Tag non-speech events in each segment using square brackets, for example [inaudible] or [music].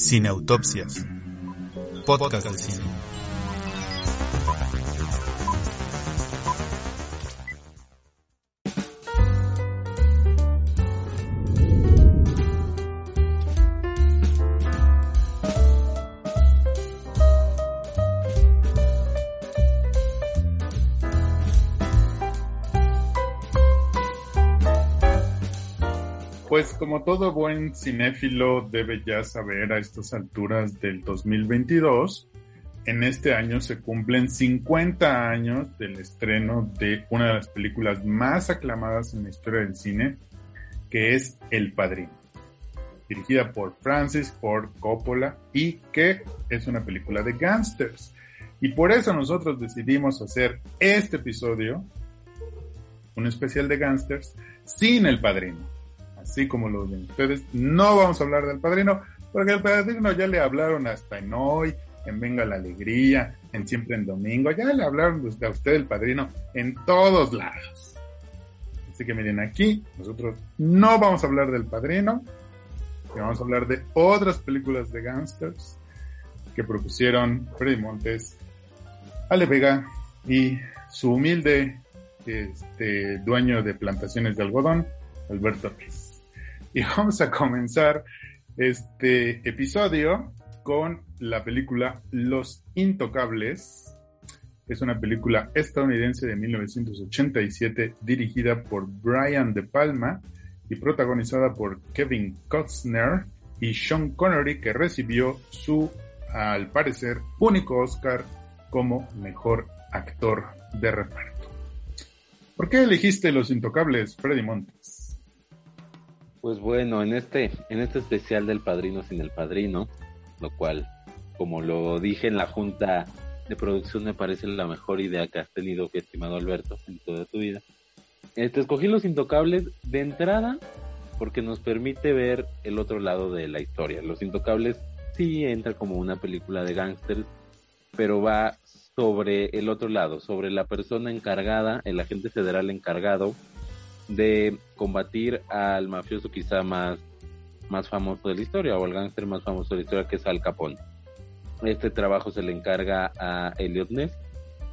Cineautopsias. Podcast de cine. Como todo buen cinéfilo debe ya saber a estas alturas del 2022, en este año se cumplen 50 años del estreno de una de las películas más aclamadas en la historia del cine, que es El Padrino, dirigida por Francis Ford Coppola y que es una película de gangsters. Y por eso nosotros decidimos hacer este episodio, un especial de gangsters, sin El Padrino así como lo ven ustedes. No vamos a hablar del padrino, porque el padrino ya le hablaron hasta en hoy, en Venga la Alegría, en Siempre en Domingo, ya le hablaron a usted el padrino en todos lados. Así que miren aquí, nosotros no vamos a hablar del padrino, vamos a hablar de otras películas de gangsters que propusieron Freddy Montes, Ale Vega y su humilde este, dueño de plantaciones de algodón, Alberto Ruiz. [laughs] Y vamos a comenzar este episodio con la película Los Intocables. Es una película estadounidense de 1987 dirigida por Brian De Palma y protagonizada por Kevin Costner y Sean Connery que recibió su, al parecer, único Oscar como mejor actor de reparto. ¿Por qué elegiste Los Intocables, Freddy Montes? Pues bueno, en este, en este especial del Padrino sin el Padrino, lo cual, como lo dije en la junta de producción, me parece la mejor idea que has tenido, estimado Alberto, en toda tu vida. Este, escogí Los Intocables de entrada porque nos permite ver el otro lado de la historia. Los Intocables sí entra como una película de gángsters, pero va sobre el otro lado, sobre la persona encargada, el agente federal encargado de combatir al mafioso quizá más, más famoso de la historia o al gángster más famoso de la historia que es Al Capone. Este trabajo se le encarga a Elliot Ness,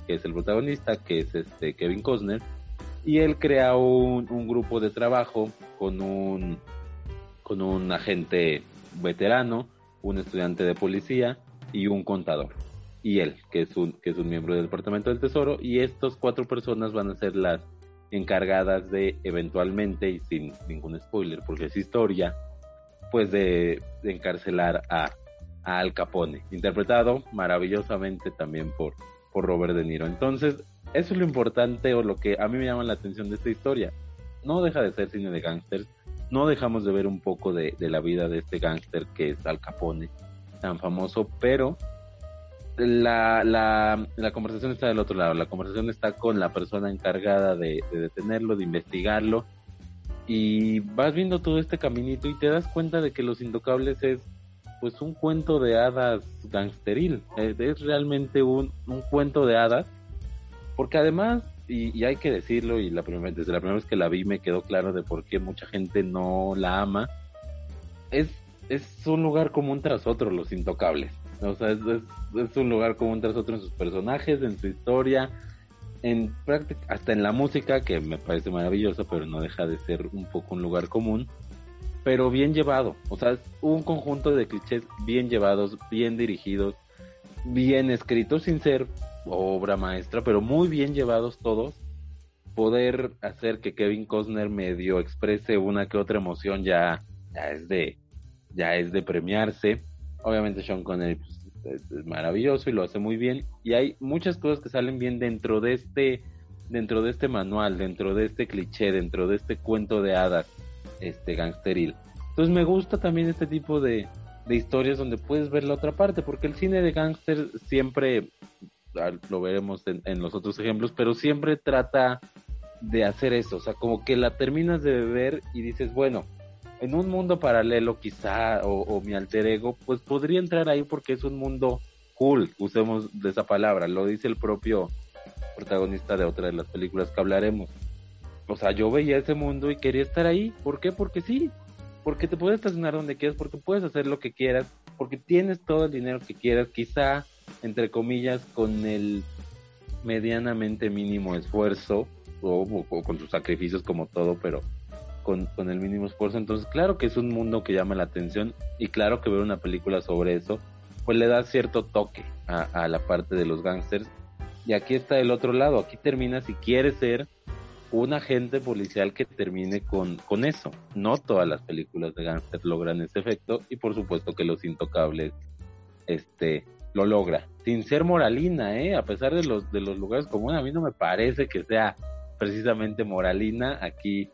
que es el protagonista, que es este Kevin Costner, y él crea un, un grupo de trabajo con un, con un agente veterano, un estudiante de policía y un contador. Y él, que es un, que es un miembro del Departamento del Tesoro, y estas cuatro personas van a ser las encargadas de eventualmente, y sin ningún spoiler porque es historia, pues de, encarcelar a, Al Capone, interpretado maravillosamente también por, por Robert De Niro. Entonces, eso es lo importante o lo que a mí me llama la atención de esta historia. No deja de ser cine de gángsters, no dejamos de ver un poco de, de la vida de este gángster que es Al Capone, tan famoso, pero la, la, la, conversación está del otro lado, la conversación está con la persona encargada de, detenerlo, de investigarlo, y vas viendo todo este caminito y te das cuenta de que Los Intocables es pues un cuento de hadas gangsteril, es, realmente un, un, cuento de hadas, porque además, y, hay que decirlo, y la primera, desde la primera vez que la vi me quedó claro de por qué mucha gente no la ama, es, es un lugar común tras otro, Los Intocables o sea, es, un lugar común tras otro en sus personajes, en su historia, en práctica, hasta en la música, que me parece maravilloso, pero no deja de ser un poco un lugar común, pero bien llevado. O sea, es un conjunto de clichés bien llevados, bien dirigidos, bien escritos, sin ser obra maestra, pero muy bien llevados todos. Poder hacer que Kevin Costner medio exprese una que otra emoción ya, ya es de, ya es de premiarse obviamente Sean Connery pues, es, maravilloso y lo hace muy bien y hay muchas cosas que salen bien dentro de este dentro de este manual, dentro de este cliché, dentro de este cuento de hadas este gangsteril. Entonces me gusta también este tipo de, de historias donde puedes ver la otra parte, porque el cine de gángster siempre, lo veremos en, en, los otros ejemplos, pero siempre trata de hacer eso, o sea, como que la terminas de ver y dices, bueno, en un mundo paralelo quizá, o, mi alter ego, pues podría entrar ahí porque es un mundo cool, usemos de esa palabra, lo dice el propio protagonista de otra de las películas que hablaremos. O sea, yo veía ese mundo y quería estar ahí. ¿Por qué? Porque sí. Porque te puedes estacionar donde quieras, porque puedes hacer lo que quieras porque tienes todo el dinero que quieras, quizá, entre comillas, con el medianamente mínimo esfuerzo, o, con tus sacrificios como todo, pero con, con, el mínimo esfuerzo. Entonces, claro que es un mundo que llama la atención y claro que ver una película sobre eso, pues le da cierto toque a, la parte de los gángsters. Y aquí está el otro lado, aquí termina si quieres ser un agente policial que termine con, con eso. No todas las películas de gángster logran ese efecto y por supuesto que Los Intocables este, lo logra. Sin ser moralina, ¿eh? a pesar de los, de los lugares comunes, a mí no me parece que sea precisamente moralina. Aquí,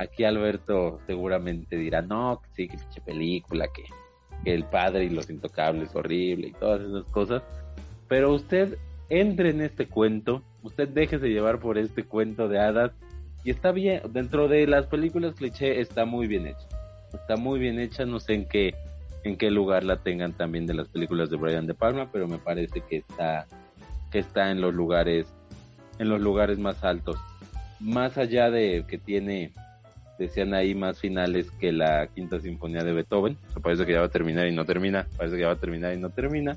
aquí Alberto seguramente dirá, no, sí, que pinche película, que, que el padre y los intocables horrible y todas esas cosas. Pero usted entre en este cuento, usted déjese llevar por este cuento de hadas y está bien, dentro de las películas cliché está muy bien hecha. Está muy bien hecha, no sé en qué en qué lugar la tengan también de las películas de Brian De Palma, pero me parece que está que está en los lugares en los lugares más altos. Más allá de que tiene decían ahí más finales que la quinta sinfonía de Beethoven, me parece que ya va a terminar y no termina, parece que ya va a terminar y no termina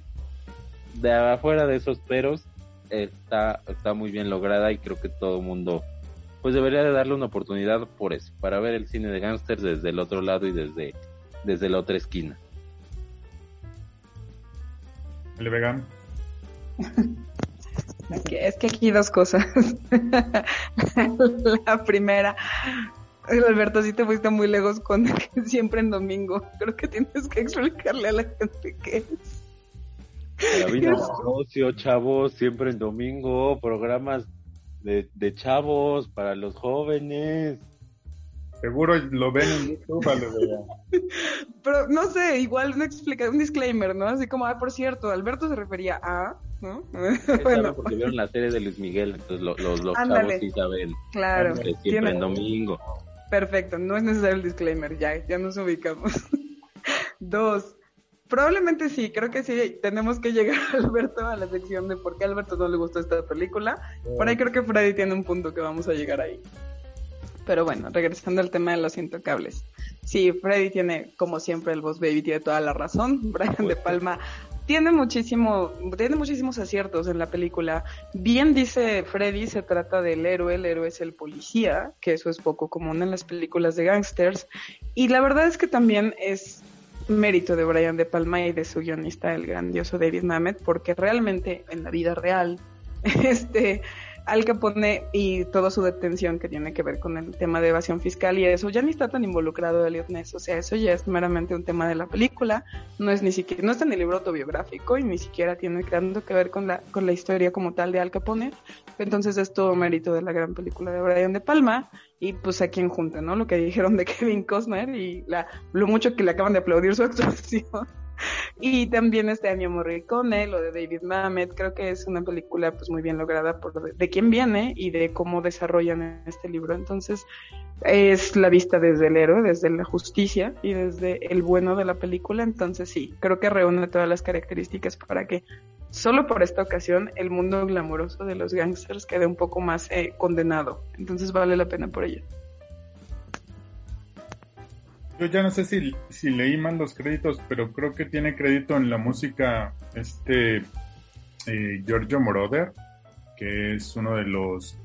de afuera de esos peros está, está muy bien lograda y creo que todo el mundo pues debería de darle una oportunidad por eso, para ver el cine de gángsters desde el otro lado y desde, desde la otra esquina. El vegano. Es que aquí dos cosas. [laughs] la primera, Alberto, si te fuiste muy lejos con siempre en domingo. Creo que tienes que explicarle a la gente qué es. La vida negocio, chavos, siempre en domingo, programas de, de chavos para los jóvenes. Seguro lo ven en YouTube, vale, [laughs] Pero no sé, igual una explicación, un disclaimer, ¿no? Así como, ah, por cierto, Alberto se refería a, ¿no? [laughs] bueno. porque vieron la serie de Luis Miguel, entonces los, los chavos sí saben. Claro. Siempre en domingo. Perfecto, no es necesario el disclaimer, ya, ya nos ubicamos. [laughs] Dos, Probablemente sí, creo que sí, tenemos que llegar, Alberto, a la sección de por qué a Alberto no le gustó esta película. Por ahí creo que Freddy tiene un punto que vamos a llegar ahí. Pero bueno, regresando al tema de los intocables. Sí, Freddy tiene, como siempre, el Boss Baby tiene toda la razón. Brian De Palma tiene muchísimo, tiene muchísimos aciertos en la película. Bien dice Freddy, se trata del héroe, el héroe es el policía, que eso es poco común en las películas de gangsters. Y la verdad es que también es mérito de Brian De Palma y de su guionista, el grandioso David Mamet, porque realmente en la vida real, [laughs] este, Al Capone y toda su detención que tiene que ver con el tema de evasión fiscal y eso ya ni está tan involucrado Elliot Ness, o sea, eso ya es meramente un tema de la película, no es ni siquiera, no está en el libro autobiográfico y ni siquiera tiene tanto que ver con la, con la historia como tal de Al Capone, entonces es todo mérito de la gran película de Brian De Palma y pues a quien junta, ¿no? Lo que dijeron de [laughs] Kevin Costner y la, lo mucho que le acaban de aplaudir su actuación. [laughs] y también este año Morricone, lo de David Mamet, creo que es una película pues muy bien lograda por de, quién viene y de cómo desarrollan este libro. Entonces es la vista desde el héroe, desde la justicia y desde el bueno de la película. Entonces sí, creo que reúne todas las características para que solo por esta ocasión el mundo glamuroso de los gangsters quede un poco más eh, condenado. Entonces vale la pena por ello. Yo ya no sé si, si leí mal los créditos, pero creo que tiene crédito en la música este eh, Giorgio Moroder, que es uno de los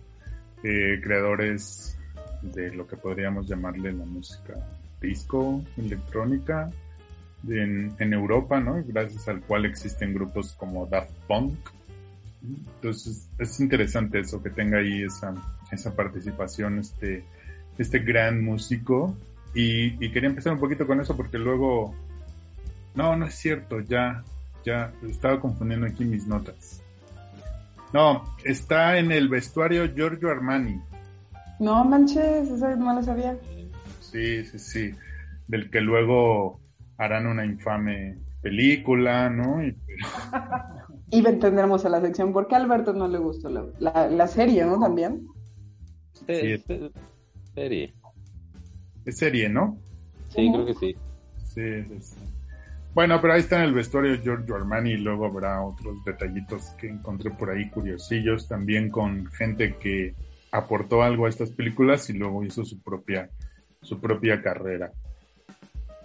eh, creadores de lo que podríamos llamarle la música disco, electrónica, en, Europa, ¿no? Gracias al cual existen grupos como Daft Punk. Entonces es interesante eso, que tenga ahí esa, esa participación, este, este gran músico. Y, y, quería empezar un poquito con eso porque luego, no, no es cierto, ya, ya, estaba confundiendo aquí mis notas. No, está en el vestuario Giorgio Armani. No manches, eso no lo sabía. Sí, sí, sí. Del que luego harán una infame película, ¿no? Y, [laughs] y tendremos a la sección porque a Alberto no le gustó la, la, serie, ¿no? También. Sí, serie. Es serie, ¿no? Sí, creo que sí. Sí, sí, Bueno, pero ahí está en el vestuario Giorgio Armani y luego habrá otros detallitos que encontré por ahí curiosillos, también con gente que aportó algo a estas películas y luego hizo su propia, su propia carrera.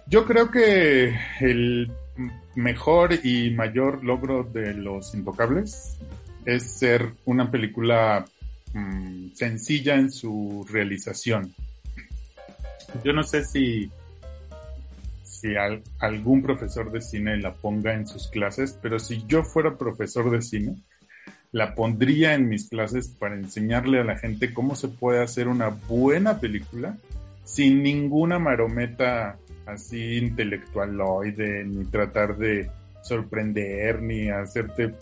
Yo creo que el mejor y mayor logro de Los Intocables es ser una película mm, sencilla en su realización. Yo no sé si, si algún profesor de cine la ponga en sus clases, pero si yo fuera profesor de cine, la pondría en mis clases para enseñarle a la gente cómo se puede hacer una buena película sin ninguna marometa así intelectualoide, ni tratar de sorprender, ni hacerte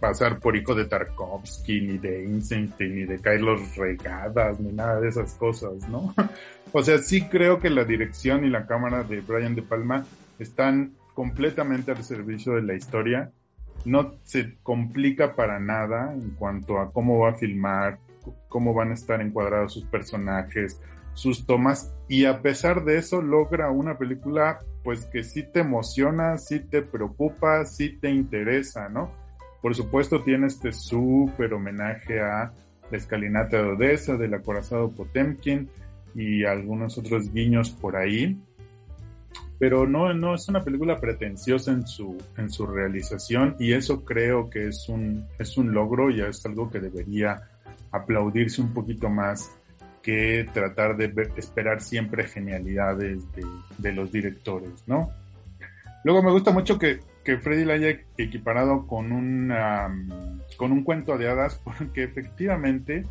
pasar por hijo de Tarkovsky, ni de Einstein, ni de Carlos Regadas, ni nada de esas cosas, ¿no? [laughs] o sea, sí creo que la dirección y la cámara de Brian De Palma están completamente al servicio de la historia. No se complica para nada en cuanto a cómo va a filmar, cómo van a estar encuadrados sus personajes, sus tomas y a pesar de eso logra una película pues que sí te emociona, sí te preocupa, sí te interesa, ¿no? Por supuesto tiene este súper homenaje a la escalinata de Odessa, del acorazado Potemkin y algunos otros guiños por ahí. Pero no, no es una película pretenciosa en su, en su realización y eso creo que es un, es un logro y es algo que debería aplaudirse un poquito más que tratar de esperar siempre genialidades de, los directores, ¿no? Luego me gusta mucho que, que Freddy la haya equiparado con un, con un cuento de hadas, porque efectivamente,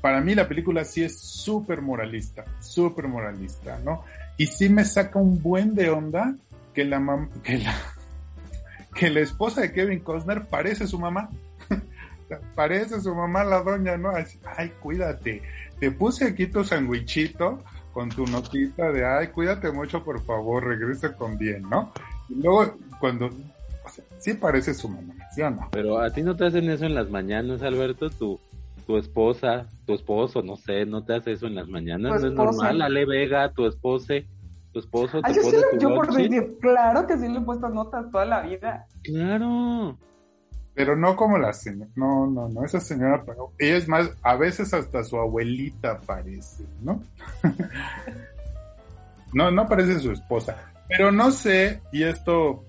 para mí la película sí es súper moralista, súper moralista, ¿no? Y sí me saca un buen de onda que la, que la, [laughs] que la esposa de Kevin Costner parece su mamá. [laughs] parece su mamá la doña, ¿no? Ay, cuídate te puse aquí tu sandwichito con tu notita de, ay, cuídate mucho, por favor, regresa con bien, ¿no? Y luego, cuando, o sea, sí parece su mamá, ¿sí o no? Pero a ti no te hacen eso en las mañanas, Alberto, tu, tu esposa, tu esposo, no sé, no te hace eso en las mañanas, no es normal, Ale Vega, tu esposa, tu esposo te Ay, yo, sí, yo por decir, claro que sí le he puesto notas toda la vida. Claro. Pero no como la señora, no, no, no, esa señora, ella es más, a veces hasta su abuelita parece, ¿no? [laughs] no, no parece su esposa. Pero no sé, y esto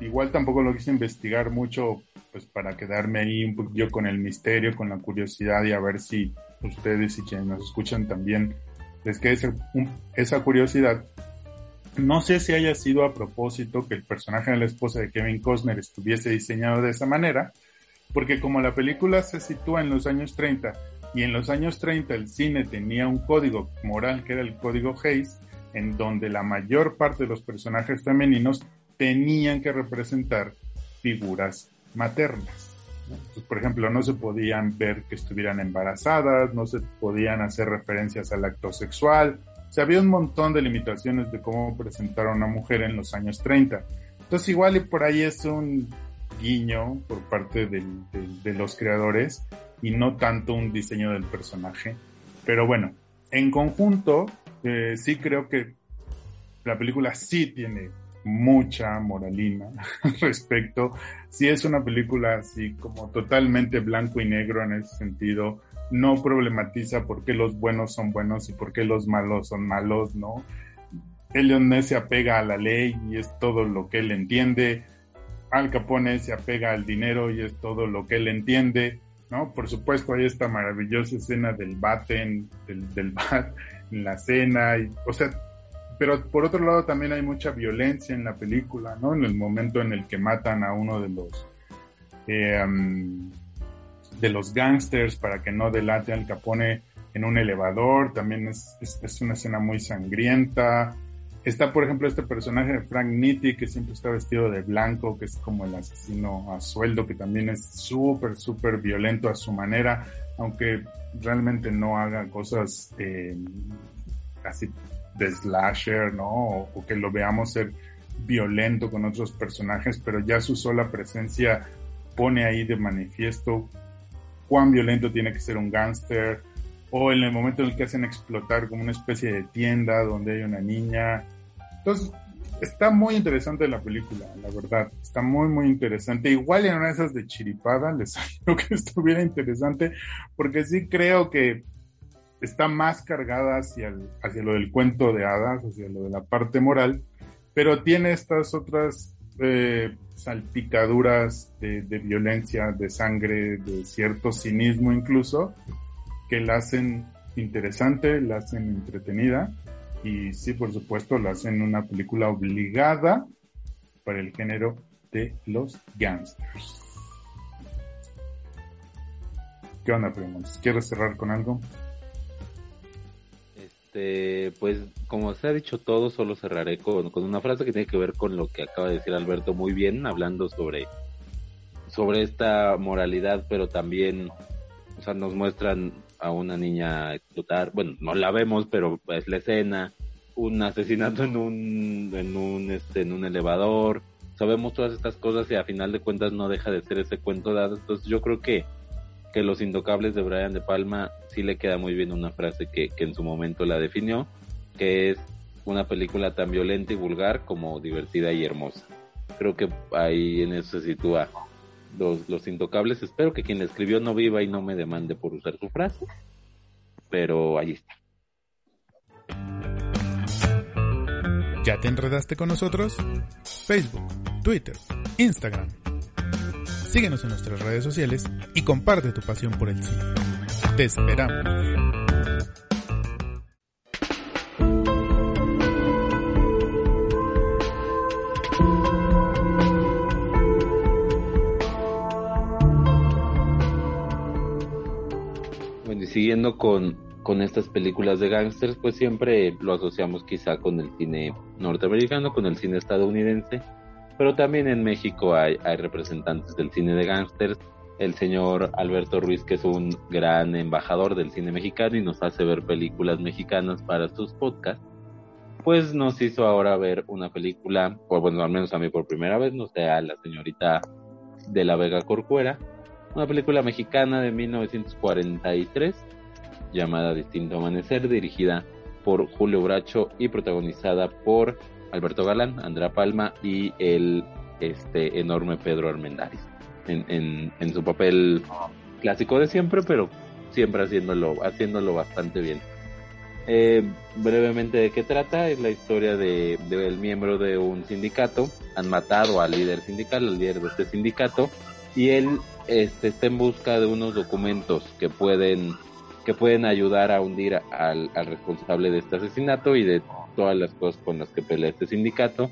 igual tampoco lo quise investigar mucho, pues para quedarme ahí un poquillo con el misterio, con la curiosidad y a ver si ustedes y quienes nos escuchan también les quede esa curiosidad. No sé si haya sido a propósito que el personaje de la esposa de Kevin Costner estuviese diseñado de esa manera, porque como la película se sitúa en los años 30 y en los años 30 el cine tenía un código moral que era el código Hayes, en donde la mayor parte de los personajes femeninos tenían que representar figuras maternas. por ejemplo, no se podían ver que estuvieran embarazadas, no se podían hacer referencias al acto sexual, o había un montón de limitaciones de cómo presentar a una mujer en los años 30. Entonces igual y por ahí es un guiño por parte de los creadores y no tanto un diseño del personaje. Pero bueno, en conjunto, eh, sí creo que la película sí tiene mucha moralina [laughs] respecto. Sí es una película así como totalmente blanco y negro en ese sentido no problematiza por qué los buenos son buenos y por qué los malos son malos, ¿no? Elliot se apega a la ley y es todo lo que él entiende. Al Capone se apega al dinero y es todo lo que él entiende, ¿no? Por supuesto hay esta maravillosa escena del baten, del, del [laughs] bat en la cena, y, o sea, pero por otro lado también hay mucha violencia en la película, ¿no? En el momento en el que matan a uno de los eh, de los gangsters para que no delate al Capone en un elevador, también es, es, una escena muy sangrienta. Está, por ejemplo, este personaje de Frank Nitti, que siempre está vestido de blanco, que es como el asesino a sueldo, que también es súper, súper violento a su manera, aunque realmente no haga cosas eh, así de slasher, ¿no? O, o, que lo veamos ser violento con otros personajes, pero ya su sola presencia pone ahí de manifiesto cuán violento tiene que ser un gángster, o en el momento en el que hacen explotar como una especie de tienda donde hay una niña. Entonces, está muy interesante la película, la verdad. Está muy, muy interesante. Igual en una de esas de chiripada les [laughs] salió que estuviera interesante, porque sí creo que está más cargada hacia, hacia lo del cuento de hadas, hacia lo de la parte moral, pero tiene estas otras eh, salpicaduras de, de, violencia, de sangre, de cierto cinismo incluso, que la hacen interesante, la hacen entretenida y sí, por supuesto, la hacen una película obligada para el género de los gangsters. ¿Qué onda, primos? ¿Quieres cerrar con algo? Este, pues como se ha dicho todo, solo cerraré con, con, una frase que tiene que ver con lo que acaba de decir Alberto muy bien, hablando sobre, sobre esta moralidad, pero también, o sea, nos muestran a una niña explotar, bueno, no la vemos, pero es la escena, un asesinato en un, en un, este, en un elevador, sabemos todas estas cosas y a final de cuentas no deja de ser ese cuento dado, entonces yo creo que que Los Intocables de Brian De Palma sí le queda muy bien una frase que, que en su momento la definió, que es una película tan violenta y vulgar como divertida y hermosa. Creo que ahí en eso se sitúa los, los Intocables. Espero que quien la escribió no viva y no me demande por usar su frase, pero ahí está. ¿Ya te enredaste con nosotros? Facebook, Twitter, Instagram Síguenos en nuestras redes sociales y comparte tu pasión por el cine. Te esperamos. Bueno, y siguiendo con, con estas películas de gángsters, pues siempre lo asociamos quizá con el cine norteamericano, con el cine estadounidense pero también en México hay, representantes del cine de gángsters. El señor Alberto Ruiz, que es un gran embajador del cine mexicano y nos hace ver películas mexicanas para sus podcasts, pues nos hizo ahora ver una película, o bueno, al menos a mí por primera vez, no sé, a la señorita de la Vega Corcuera, una película mexicana de 1943 llamada Distinto Amanecer, dirigida por Julio Bracho y protagonizada por Alberto Galán, Andrea Palma y el este enorme Pedro Armendáriz en, en, su papel clásico de siempre, pero siempre haciéndolo, haciéndolo bastante bien. Eh, brevemente de qué trata, es la historia de, del miembro de un sindicato, han matado al líder sindical, al líder de este sindicato, y él este, está en busca de unos documentos que pueden que pueden ayudar a hundir al, al responsable de este asesinato y de todas las cosas con las que pelea este sindicato,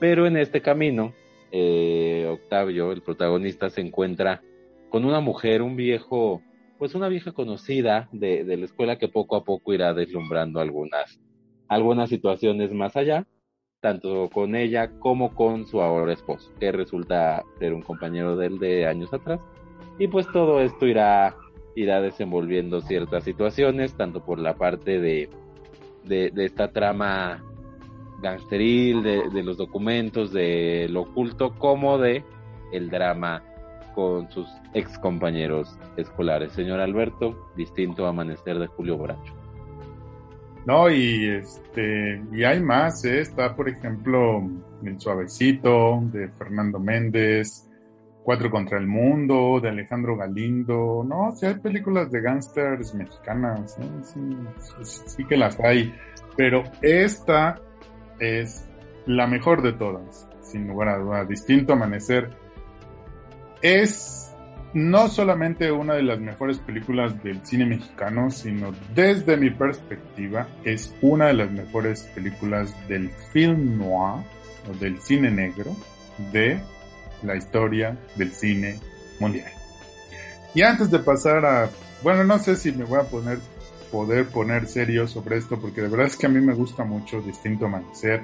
pero en este camino, eh, Octavio, el protagonista, se encuentra con una mujer, un viejo, pues una vieja conocida de, de la escuela que poco a poco irá deslumbrando algunas, algunas situaciones más allá, tanto con ella como con su ahora esposo, que resulta ser un compañero de él de años atrás. Y pues todo esto irá, irá desenvolviendo ciertas situaciones, tanto por la parte de, de, esta trama gangsteril, de, los documentos, de lo oculto, como de el drama con sus ex compañeros escolares. Señor Alberto, distinto amanecer de Julio Bracho. No, y este, y hay más, ¿eh? está por ejemplo El Suavecito de Fernando Méndez, Cuatro contra el Mundo, de Alejandro Galindo. No, sí hay películas de gángsters mexicanas, sí, sí, que las hay. Pero esta es la mejor de todas, sin lugar a duda. Distinto Amanecer es no solamente una de las mejores películas del cine mexicano, sino desde mi perspectiva es una de las mejores películas del film noir o del cine negro de la historia del cine mundial. Y antes de pasar a, bueno, no sé si me voy a poner, poder poner serio sobre esto, porque de verdad es que a mí me gusta mucho Distinto Amanecer.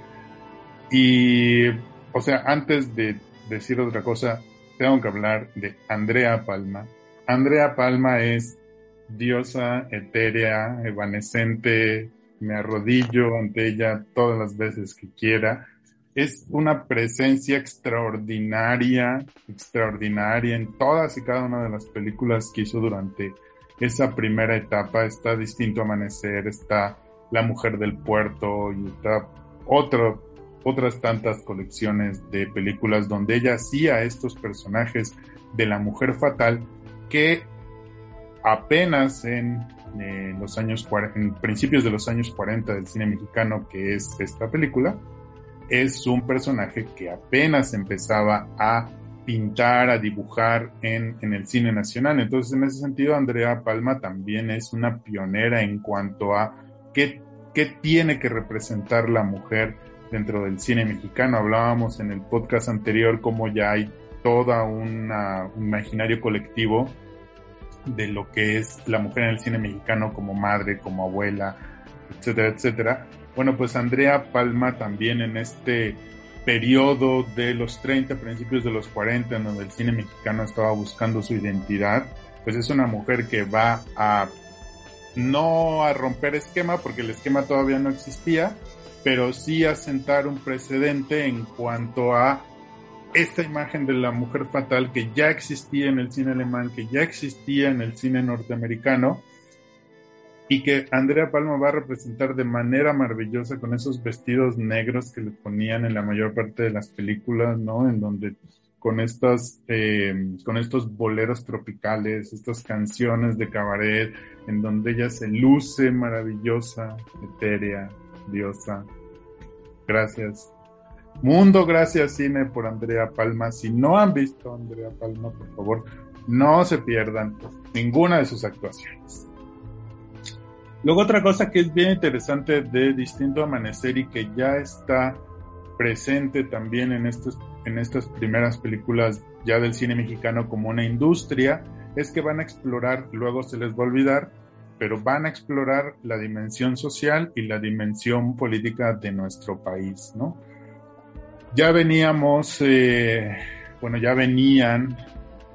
Y, o sea, antes de decir otra cosa, tengo que hablar de Andrea Palma. Andrea Palma es diosa etérea, evanescente, me arrodillo ante ella todas las veces que quiera es una presencia extraordinaria, extraordinaria en todas y cada una de las películas que hizo durante esa primera etapa. Está Distinto Amanecer, está La Mujer del Puerto y está otras tantas colecciones de películas donde ella hacía estos personajes de la mujer fatal que apenas en, los años en principios de los años 40 del cine mexicano que es esta película es un personaje que apenas empezaba a pintar, a dibujar en, en, el cine nacional. Entonces, en ese sentido, Andrea Palma también es una pionera en cuanto a qué, qué tiene que representar la mujer dentro del cine mexicano. Hablábamos en el podcast anterior cómo ya hay una, un imaginario colectivo de lo que es la mujer en el cine mexicano como madre, como abuela, etcétera, etcétera. Bueno, pues Andrea Palma también en este periodo de los 30, principios de los 40, en donde el cine mexicano estaba buscando su identidad, pues es una mujer que va a no a romper esquema, porque el esquema todavía no existía, pero sí a sentar un precedente en cuanto a esta imagen de la mujer fatal que ya existía en el cine alemán, que ya existía en el cine norteamericano, y que Andrea Palma va a representar de manera maravillosa con esos vestidos negros que le ponían en la mayor parte de las películas, ¿no? En donde con estas, eh, con estos boleros tropicales, estas canciones de cabaret, en donde ella se luce maravillosa, etérea, diosa. Gracias. Mundo, gracias cine por Andrea Palma. Si no han visto a Andrea Palma, por favor, no se pierdan ninguna de sus actuaciones. Luego otra cosa que es bien interesante de Distinto Amanecer y que ya está presente también en, estos, en estas primeras películas ya del cine mexicano como una industria, es que van a explorar, luego se les va a olvidar, pero van a explorar la dimensión social y la dimensión política de nuestro país, ¿no? Ya veníamos, eh, bueno, ya venían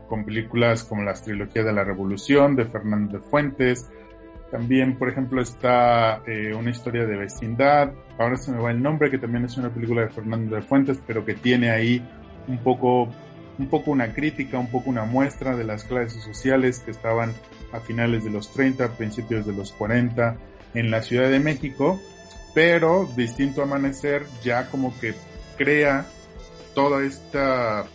con películas como las trilogías de la Revolución de Fernando de Fuentes, también, por ejemplo, está eh, una historia de vecindad. Ahora se me va el nombre, que también es una película de Fernando de Fuentes, pero que tiene ahí un poco, un poco una crítica, un poco una muestra de las clases sociales que estaban a finales de los 30, principios de los 40 en la Ciudad de México. Pero Distinto Amanecer ya como que crea toda esta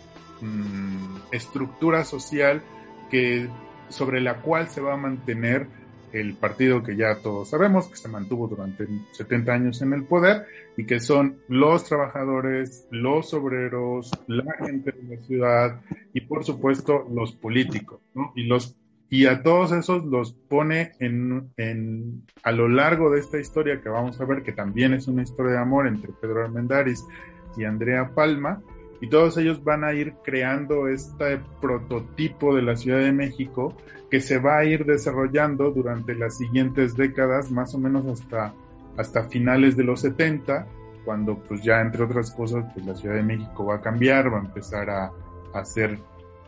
mm, estructura social que sobre la cual se va a mantener el partido que ya todos sabemos que se mantuvo durante 70 años en el poder y que son los trabajadores, los obreros, la gente de la ciudad y por supuesto los políticos. Y los y a todos esos los pone en, en, a lo largo de esta historia que vamos a ver, que también es una historia de amor entre Pedro Armendáriz y Andrea Palma, y todos ellos van a ir creando este prototipo de la Ciudad de México que se va a ir desarrollando durante las siguientes décadas, más o menos hasta, hasta finales de los 70, cuando pues ya entre otras cosas pues la Ciudad de México va a cambiar, va a empezar a, hacer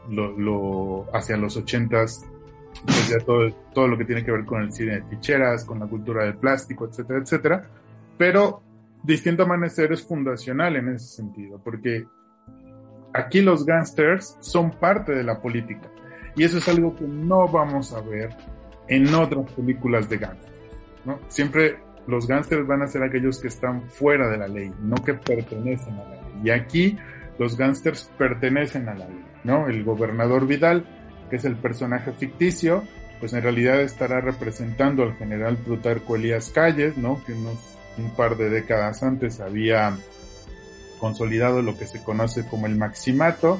lo, lo, hacia los 80s pues ya todo, todo lo que tiene que ver con el cine de ficheras, con la cultura del plástico, etcétera, etcétera. Pero Distinto Amanecer es fundacional en ese sentido, porque aquí los gangsters son parte de la política. Y eso es algo que no vamos a ver en otras películas de gangsters. ¿no? Siempre los gangsters van a ser aquellos que están fuera de la ley, no que pertenecen a la ley. Y aquí los gangsters pertenecen a la ley. ¿no? El gobernador Vidal, que es el personaje ficticio, pues en realidad estará representando al general Plutarco Elías Calles, ¿no? que unos, un par de décadas antes había consolidado lo que se conoce como el maximato,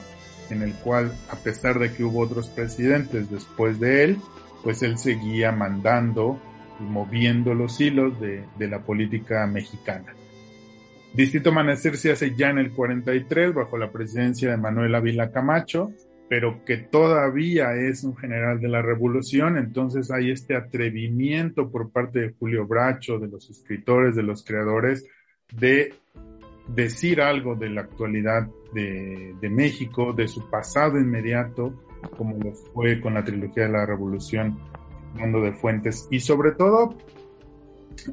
en el cual, a pesar de que hubo otros presidentes después de él, pues él seguía mandando y moviendo los hilos de, de la política mexicana. Distinto Amanecer se hace ya en el 43 bajo la presidencia de Manuel Ávila Camacho, pero que todavía es un general de la revolución, entonces hay este atrevimiento por parte de Julio Bracho, de los escritores, de los creadores, de decir algo de la actualidad de, México, de su pasado inmediato, como lo fue con la trilogía de la Revolución, Mundo de Fuentes, y sobre todo,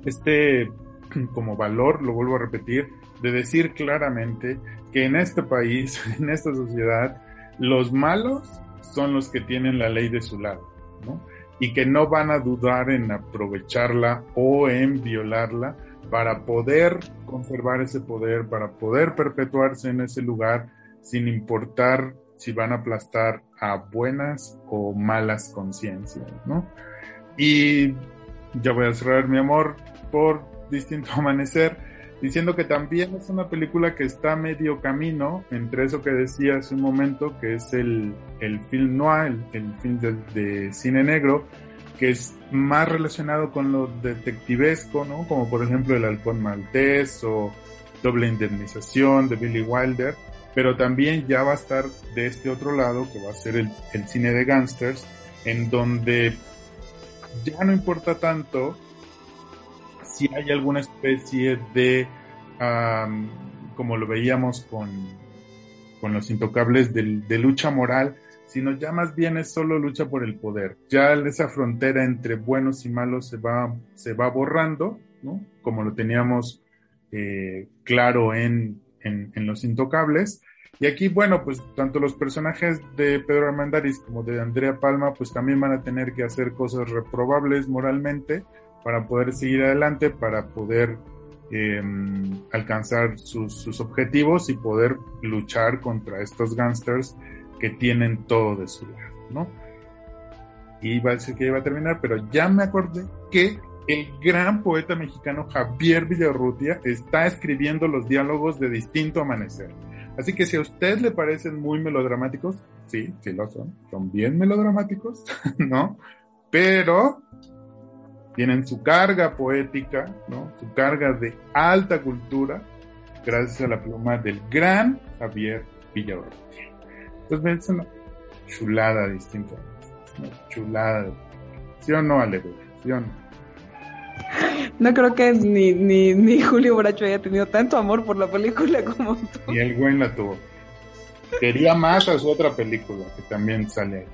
este [clears throat] como valor, lo vuelvo a repetir, de decir claramente que en este país, [laughs] en esta sociedad, los malos son los que tienen la ley de su lado, ¿no? Y que no van a dudar en aprovecharla o en violarla para poder conservar ese poder, para poder perpetuarse en ese lugar sin importar si van a aplastar a buenas o malas conciencias, ¿no? Y ya voy a cerrar mi amor por distinto [laughs] amanecer. diciendo que también es una película que está medio camino entre eso que decía hace un momento, que es el, el film noir, el, film de, cine negro, que es más relacionado con lo detectivesco, ¿no? Como por ejemplo El Halcón Maltés o Doble Indemnización de Billy Wilder, pero también ya va a estar de este otro lado, que va a ser el, cine de gangsters, en donde ya no importa tanto si hay alguna especie de, um, como lo veíamos con, con los intocables de, lucha moral, sino ya más bien es solo lucha por el poder. Ya esa frontera entre buenos y malos se va, se va borrando, ¿no? Como lo teníamos eh, claro en, en, Los Intocables. Y aquí, bueno, pues tanto los personajes de Pedro Armandaris como de Andrea Palma, pues también van a tener que hacer cosas reprobables moralmente para poder seguir adelante, para poder eh, alcanzar sus, sus, objetivos y poder luchar contra estos gangsters que tienen todo de su lado, ¿no? Iba a decir que iba a terminar, pero ya me acordé que el gran poeta mexicano Javier Villarrutia está escribiendo los diálogos de Distinto Amanecer. Así que si a usted le parecen muy melodramáticos, sí, sí lo son, son bien melodramáticos, [laughs] ¿no? Pero tienen su carga poética, ¿no? Su carga de alta cultura, gracias a la pluma del gran Javier Villarrutia. Entonces es una chulada distinta, una chulada. ¿Sí o no, Ale? ¿Sí o no? No creo que ni, ni, ni Julio Bracho haya tenido tanto amor por la película como tú. Ni el güey la tuvo. Quería más a su otra película, que también sale ahí.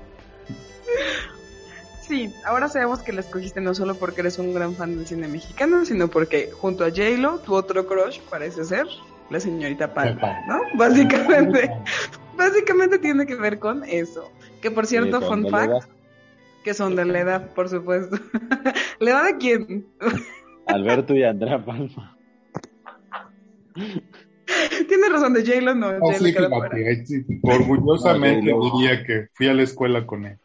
Sí, ahora sabemos que la escogiste no solo porque eres un gran fan del cine mexicano, sino porque junto a J-Lo, tu otro crush parece ser la señorita Palma, ¿no? Básicamente, básicamente tiene que ver con eso. Que por cierto, sí, fun fact, que son de la edad, por supuesto. [laughs] ¿La edad de quién? [laughs] Alberto y Andrea Palma. Tienes razón, de J-Lo no. Oh, sí, fíjate, sí, orgullosamente no, diría que fui a la escuela con él.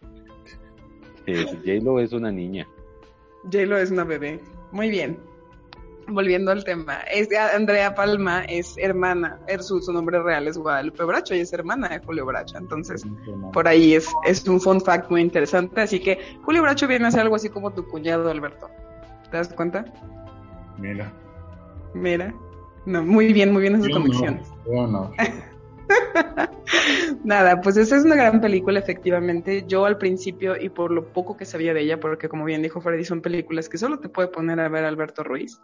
Sí, J-Lo es una niña. J-Lo es una bebé. Muy bien. Volviendo al tema, es, Andrea Palma es hermana, er, su, su, nombre real es Guadalupe Bracho y es hermana de Julio Bracho. Entonces, por ahí es, es un fun fact muy interesante. Así que Julio Bracho viene a ser algo así como tu cuñado, Alberto. ¿Te das cuenta? Mira. Mira. No, muy bien, muy bien esas conexiones. No, no. [laughs] [laughs] Nada, pues esa es una gran película, efectivamente. Yo al principio, y por lo poco que sabía de ella, porque como bien dijo Freddy, son películas que solo te puede poner a ver Alberto Ruiz,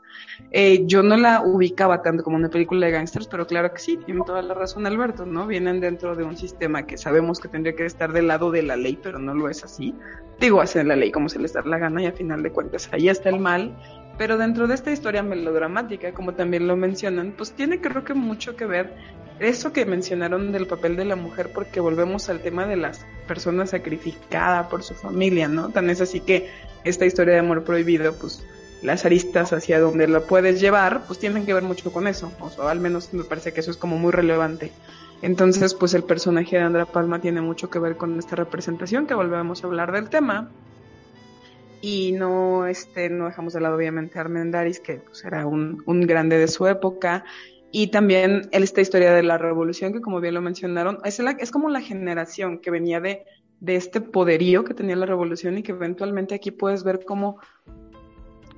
eh, yo no la ubicaba tanto como una película de gangsters, pero claro que sí, tiene toda la razón Alberto, ¿no? Vienen dentro de un sistema que sabemos que tendría que estar del lado de la ley, pero no lo es así. Digo, hacer la ley como se les da la gana y a final de cuentas ahí está el mal. Pero dentro de esta historia melodramática, como también lo mencionan, pues tiene creo que mucho que ver eso que mencionaron del papel de la mujer, porque volvemos al tema de las personas sacrificadas por su familia, ¿no? Tan es así que esta historia de amor prohibido, pues las aristas hacia donde la puedes llevar, pues tienen que ver mucho con eso, o sea, al menos me parece que eso es como muy relevante. Entonces, pues el personaje de Andra Palma tiene mucho que ver con esta representación, que volvemos a hablar del tema. Y no, este, no dejamos de lado obviamente a Armendaris, que pues, era un, un grande de su época, y también esta historia de la revolución, que como bien lo mencionaron, es, la, es como la generación que venía de, de este poderío que tenía la revolución y que eventualmente aquí puedes ver cómo,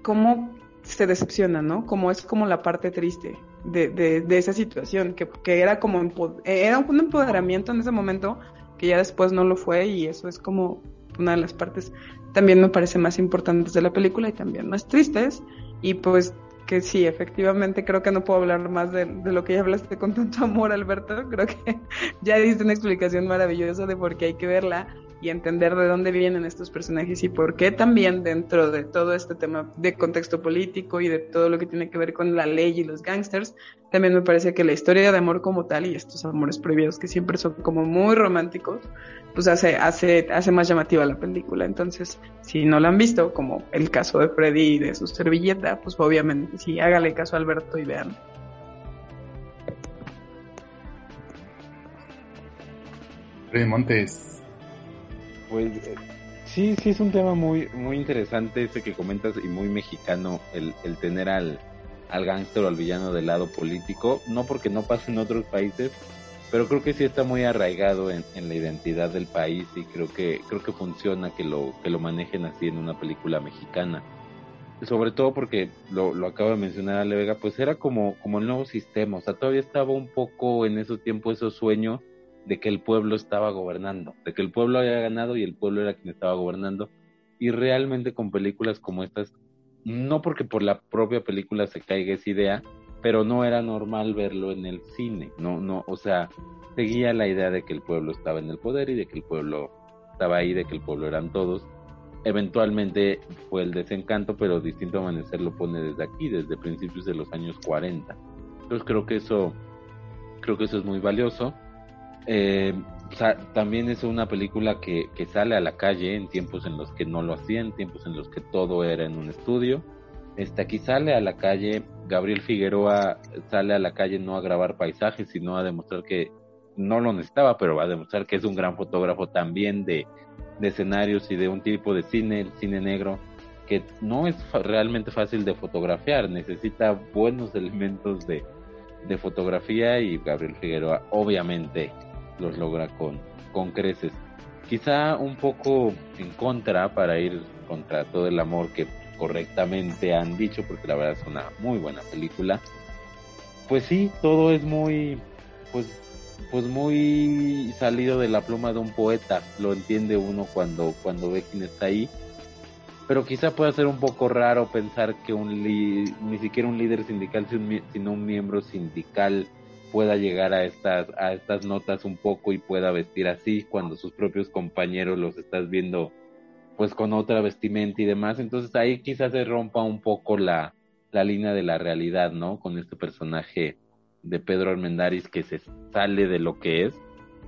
cómo se decepciona, ¿no? Como es como la parte triste de, de, de esa situación, que, que, era como era un empoderamiento en ese momento que ya después no lo fue y eso es como una de las partes también me parece más importantes de la película y también más tristes y pues que sí, efectivamente creo que no puedo hablar más de, lo que ya hablaste con tanto amor, Alberto. Creo que [laughs] ya diste una explicación maravillosa de por qué hay que verla y entender de dónde vienen estos personajes y por qué también dentro de todo este tema de contexto político y de todo lo que tiene que ver con la ley y los gangsters, también me parece que la historia de amor como tal y estos amores prohibidos que siempre son como muy románticos, pues hace, hace, hace más llamativa la película. Entonces, si no la han visto, como el caso de Freddy y de su servilleta, pues obviamente sí, hágale caso a Alberto y vean. Freddy Montes. Pues sí, sí es un tema muy, muy interesante ese que comentas y muy mexicano el, el tener al, al gángster o al villano del lado político, no porque no pase en otros países, pero creo que sí está muy arraigado en, la identidad del país y creo que creo que funciona que lo que lo manejen así en una película mexicana. Sobre todo porque lo, lo acabo de mencionar Ale Vega pues era como como el nuevo sistema o sea todavía estaba un poco en esos tiempos esos sueños de que el pueblo estaba gobernando de que el pueblo había ganado y el pueblo era quien estaba gobernando y realmente con películas como estas no porque por la propia película se caiga esa idea pero no era normal verlo en el cine, no, no, o sea, seguía la idea de que el pueblo estaba en el poder y de que el pueblo estaba ahí, de que el pueblo eran todos. Eventualmente fue el desencanto, pero Distinto Amanecer lo pone desde aquí, desde principios de los años 40. Entonces creo que eso, creo que eso es muy valioso. Eh, también es una película que, que sale a la calle en tiempos en los que no lo hacían, tiempos en los que todo era en un estudio. Este, aquí sale a la calle, Gabriel Figueroa sale a la calle no a grabar paisajes, sino a demostrar que no lo necesitaba, pero va a demostrar que es un gran fotógrafo también de, escenarios y de un tipo de cine, el cine negro, que no es realmente fácil de fotografiar, necesita buenos elementos de fotografía y Gabriel Figueroa obviamente los logra con, con creces. Quizá un poco en contra para ir contra todo el amor que correctamente han dicho, porque la verdad es una muy buena película. Pues sí, todo es muy, pues, pues muy salido de la pluma de un poeta, lo entiende uno cuando, cuando ve quién está ahí. Pero quizá pueda ser un poco raro pensar que un ni siquiera un líder sindical, sino un miembro sindical pueda llegar a estas, a estas notas un poco y pueda vestir así cuando sus propios compañeros los estás viendo pues con otra vestimenta y demás. Entonces ahí quizás se rompa un poco la, la línea de la realidad, ¿no? Con este personaje de Pedro Armendáriz que se sale de lo que es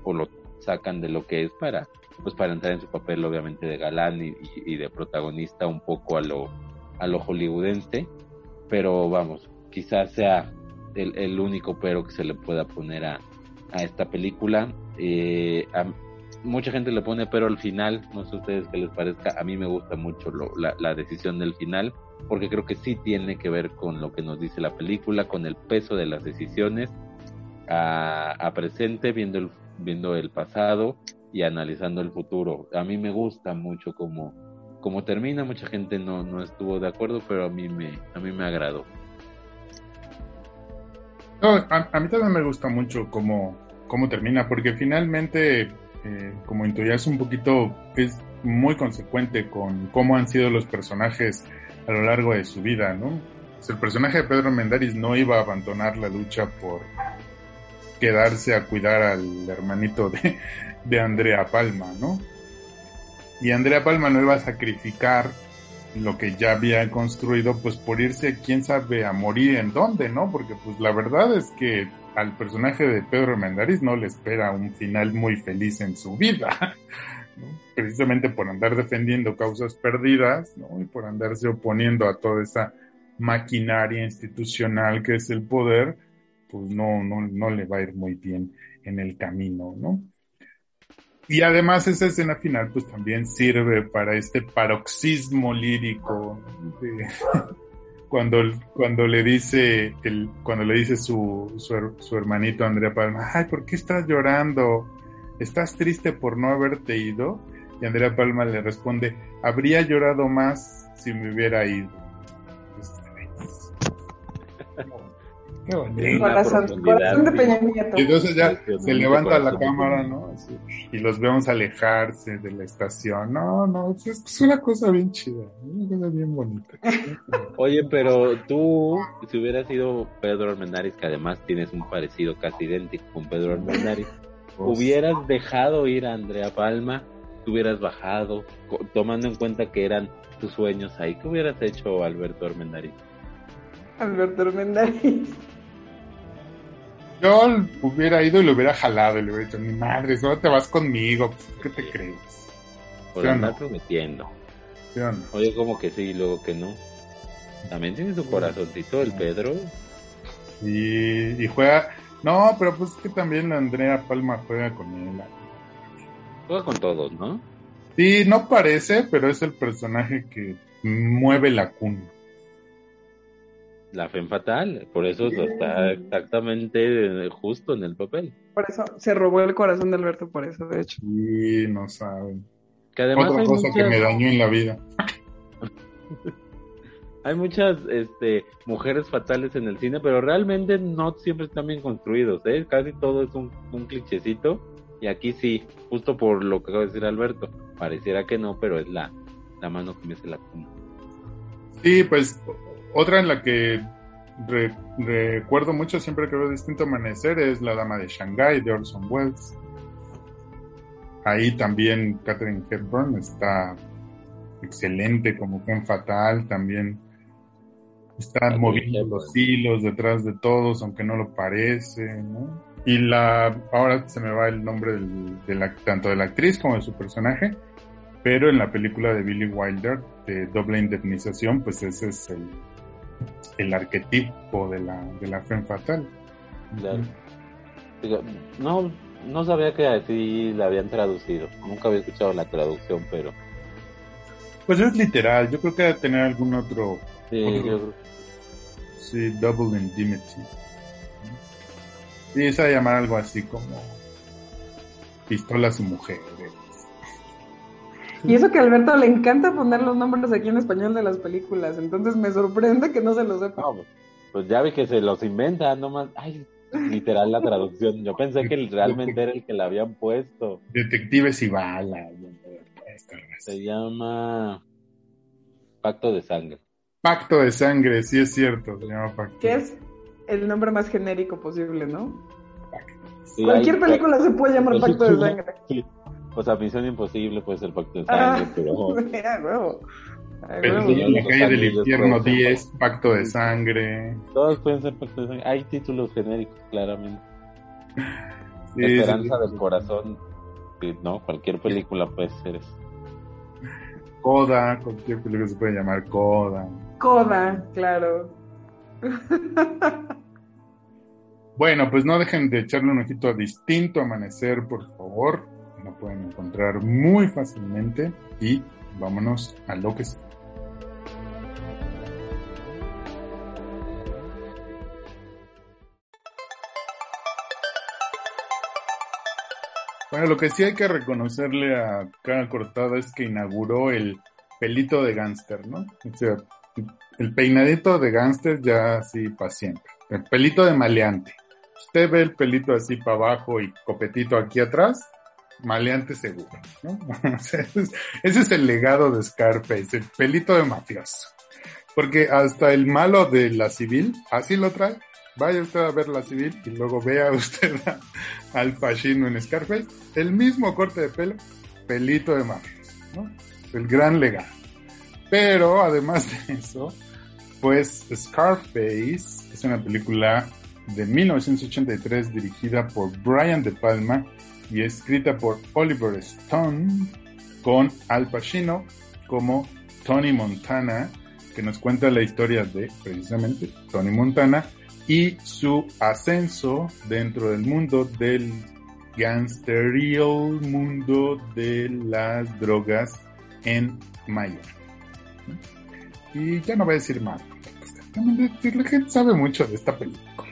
o lo sacan de lo que es para pues para entrar en su papel obviamente de galán y, de protagonista un poco a lo a lo hollywoodense pero vamos quizás sea el, único pero que se le pueda poner a, a esta película eh, mucha gente le pone pero al final, no sé ustedes qué les parezca, a mí me gusta mucho la, decisión del final, porque creo que sí tiene que ver con lo que nos dice la película, con el peso de las decisiones a, presente, viendo el, viendo el pasado y analizando el futuro. A mí me gusta mucho como, como termina, mucha gente no, no estuvo de acuerdo, pero a mí me, a mí me agradó. A, mí también me gusta mucho cómo, cómo termina, porque finalmente eh, como intuías un poquito, es muy consecuente con cómo han sido los personajes a lo largo de su vida, ¿no? el personaje de Pedro Mendaris no iba a abandonar la lucha por quedarse a cuidar al hermanito de, de Andrea Palma, ¿no? Y Andrea Palma no iba a sacrificar lo que ya había construido, pues por irse, quién sabe, a morir en dónde, ¿no? Porque pues la verdad es que al personaje de Pedro Mendariz no le espera un final muy feliz en su vida, [laughs] precisamente por andar defendiendo causas perdidas y por andarse oponiendo a toda esa maquinaria institucional que es el poder, pues no, no, no le va a ir muy bien en el camino, ¿no? Y además esa escena final pues también sirve para este paroxismo lírico [laughs] cuando, cuando le dice cuando le dice su, su, hermanito Andrea Palma, ay, ¿por qué estás llorando? ¿Estás triste por no haberte ido? Y Andrea Palma le responde, habría llorado más si me hubiera ido. Qué bonito. Corazón, corazón de Peña Nieto. Y entonces ya se levanta la cámara, ¿no? y los vemos alejarse de la estación. No, no, es, una cosa bien chida, una cosa bien bonita. [laughs] Oye, pero tú, si hubieras sido Pedro Armendáriz, que además tienes un parecido casi idéntico con Pedro Armendáriz, [laughs] ¿hubieras dejado ir a Andrea Palma? ¿Te hubieras bajado? Tomando en cuenta que eran tus sueños ahí, ¿qué hubieras hecho Alberto Armendáriz? Alberto Armendáriz. Yo hubiera ido y lo hubiera jalado y le hubiera dicho, mi madre, solo te vas conmigo, pues, ¿qué te crees? Por andar prometiendo. Oye, como que sí y luego que no. También tiene su corazoncito el Pedro. Y, y juega. No, pero pues es que también Andrea Palma juega con él. Juega con todos, ¿no? Sí, no parece, pero es el personaje que mueve la cuna. La fe fatal, por eso está exactamente justo en el papel. Por eso se robó el corazón de Alberto, por eso, de hecho. Sí, no saben. Que además Otra hay cosa que muchas- me dañó en la vida. [laughs] Hay muchas este, mujeres fatales en el cine, pero realmente no siempre están bien construidos, ¿eh? Casi todo es un, un clichecito. Y aquí sí, justo por lo que acaba de decir Alberto. Pareciera que no, pero es la, la mano que me hace la cuna. Sí, pues otra en la que re- recuerdo mucho siempre que veo Distinto Amanecer es La Dama de Shanghái de Orson Welles. Ahí también Catherine Hepburn está excelente como Fen Fatal, también está Catherine moviendo Hepburn. los hilos detrás de todos, aunque no lo parece, ¿no? Y la, ahora se me va el nombre del- de la, tanto de la actriz como de su personaje, pero en la película de Billy Wilder, de doble indemnización, pues ese es el, el arquetipo de la, de la Femme Fatal. Claro. No, no sabía que así la habían traducido. Nunca había escuchado la traducción, pero Pues es literal, yo creo que debe tener algún otro, sí, Otro. yo creo- sí, double indemnity. Sí, se va a llamar algo así como pistolas y mujeres. Y eso que a Alberto le encanta poner los nombres aquí en español de las películas, entonces me sorprende que no se lo sepa. No, pues, pues ya vi que se los inventa, nomás. Ay, literal la traducción. Yo pensé que realmente era el que la habían puesto. Detectives y balas. Se llama Pacto de Sangre. Pacto de sangre, sí es cierto, se llama Pacto. Que es el nombre más genérico posible, ¿no? Sí, Cualquier hay- película se puede llamar Pacto de Sangre. O sea, Misión Imposible puede ser Pacto de Ah, Sangre, pero [laughs] mira, huevo. Ay, El huevo. Señor en la calle del infierno puede ser 10, Pacto de sangre. todos pueden ser Pacto de Sangre. Hay títulos genéricos, claramente. Sí, Esperanza sí. del Corazón. No, cualquier película puede ser eso. Coda, cualquier película se puede llamar Coda. Coda, claro. Bueno, pues no dejen de echarle un ojito a Distinto Amanecer, por favor. Pueden encontrar muy fácilmente. Y vámonos a lo que sigue. Bueno, lo que sí hay que reconocerle a Cara Cortada es que inauguró el pelito de gángster, ¿no? O sea, el peinadito de gángster ya así para siempre. El pelito de maleante. Usted ve el pelito así para abajo y copetito aquí atrás, maleante seguro, ¿no? [laughs] Ese, es, el legado de Scarface, el pelito de mafioso. Porque hasta el malo de la civil, así lo trae. Vaya usted a ver la civil y luego vea [laughs] usted al Pacino en Scarface. El mismo corte de pelo, pelito de mafioso, ¿no? El gran legado. Pero además de eso, pues Scarface es una película de 1983 dirigida por Brian De Palma y escrita por Oliver Stone con Al Pacino como Tony Montana, que nos cuenta la historia de precisamente Tony Montana y su ascenso dentro del mundo del gangsterio, mundo de las drogas en Miami. Y ya no voy a decir más. La gente sabe mucho de esta película.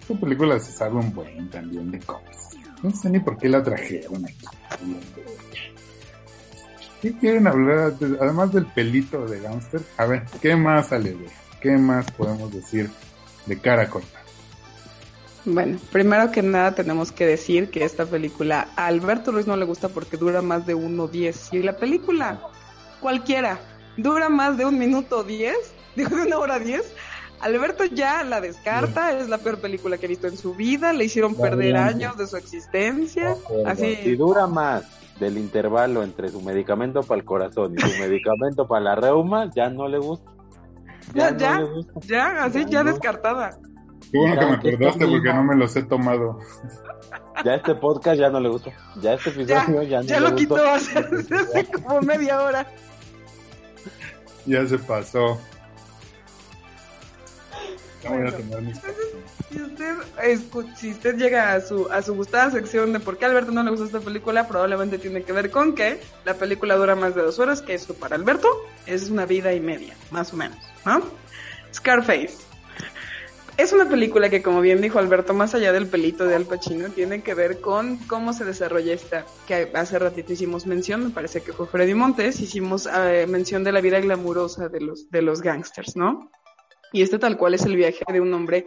Esta película se sabe un buen también de cosas. No sé ni por qué la trajeron aquí. ¿Qué quieren hablar? de- Además del pelito de Gangster. A ver, ¿qué más sale de? ¿Qué más podemos decir de cara corta? Bueno, primero que nada tenemos que decir que esta película a Alberto Ruiz no le gusta porque dura más de 1.10 y la película cualquiera dura más de un minuto 10, [laughs] digo de una hora 10. Alberto ya la descarta, es la peor película que ha visto en su vida, le hicieron perder años de su existencia, Si así dura más del intervalo entre su medicamento para el corazón y su [laughs] medicamento para la reuma, ya no le gusta. Ya, no ya. gusta. ya, así Ya ya no. descartada. Qué bueno que me acordaste porque no me los he tomado. Ya este podcast ya no le gustó. Ya este Ya, episodio ya, no ya le lo quitó gustó. hace, [laughs] hace como media hora. Ya se pasó. Ya voy a tomar mis Si usted, si usted llega a su, a su gustada sección de por qué a Alberto no le gusta esta película, probablemente tiene que ver con que la película dura más de dos horas, que eso para Alberto es una vida y media, más o menos, ¿no? Scarface. Es una película que, como bien dijo Alberto, más allá del pelito de Al Pacino, tiene que ver con cómo se desarrolla esta, que hace ratito hicimos mención, me parece que fue Freddy Montes, hicimos eh, mención de la vida glamurosa de los, de los gangsters, ¿no? Y este tal cual es el viaje de un hombre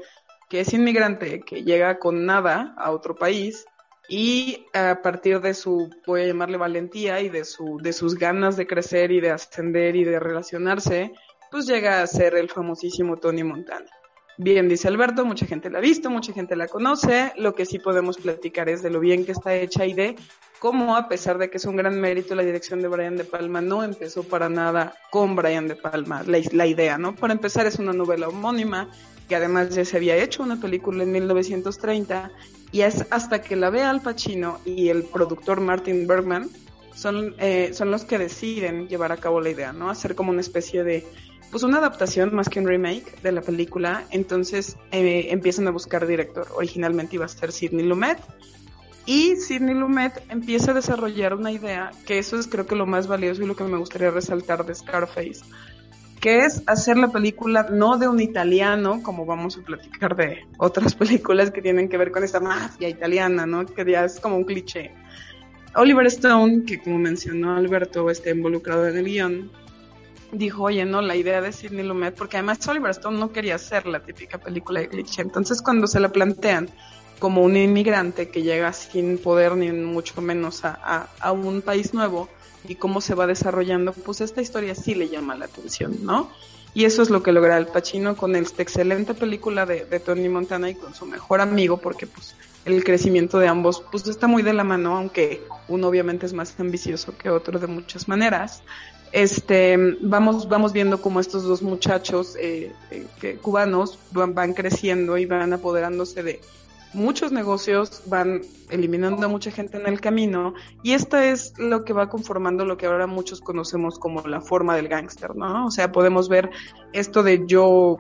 que es inmigrante, que llega con nada a otro país y a partir de su, voy a llamarle valentía y de, su, de sus ganas de crecer y de ascender y de relacionarse, pues llega a ser el famosísimo Tony Montana. Bien, dice Alberto, mucha gente la ha visto, mucha gente la conoce. Lo que sí podemos platicar es de lo bien que está hecha y de cómo, a pesar de que es un gran mérito la dirección de Brian De Palma, no empezó para nada con Brian De Palma, la, la idea, ¿no? Para empezar, es una novela homónima que además ya se había hecho una película en 1930 y es hasta que la ve Al Pacino y el productor Martin Bergman son, eh, son los que deciden llevar a cabo la idea, ¿no? Hacer como una especie de pues una adaptación más que un remake de la película. Entonces eh, empiezan a buscar director. Originalmente iba a ser Sidney Lumet. Y Sidney Lumet empieza a desarrollar una idea, que eso es creo que lo más valioso y lo que me gustaría resaltar de Scarface, que es hacer la película no de un italiano, como vamos a platicar de otras [laughs] películas que tienen que ver con esta mafia italiana, ¿no? Que ya es como un cliché. Oliver Stone, que como mencionó Alberto, está involucrado en el guion, dijo, oye, no, la idea de Sidney Lumet, porque además Oliver Stone no quería hacer la típica película de cliché. Entonces, cuando se la plantean como un inmigrante que llega sin poder ni mucho menos a, a, un país nuevo y cómo se va desarrollando, pues esta historia sí le llama la atención, ¿no? Y eso es lo que logra el Pacino con esta excelente película de, de Tony Montana y con su mejor amigo, porque pues el crecimiento de ambos pues está muy de la mano, aunque uno obviamente es más ambicioso que otro de muchas maneras este, vamos, vamos viendo cómo estos dos muchachos eh, eh cubanos van, van, creciendo y van apoderándose de muchos negocios, van eliminando a mucha gente en el camino y esto es lo que va conformando lo que ahora muchos conocemos como la forma del gángster, ¿no? O sea, podemos ver esto de yo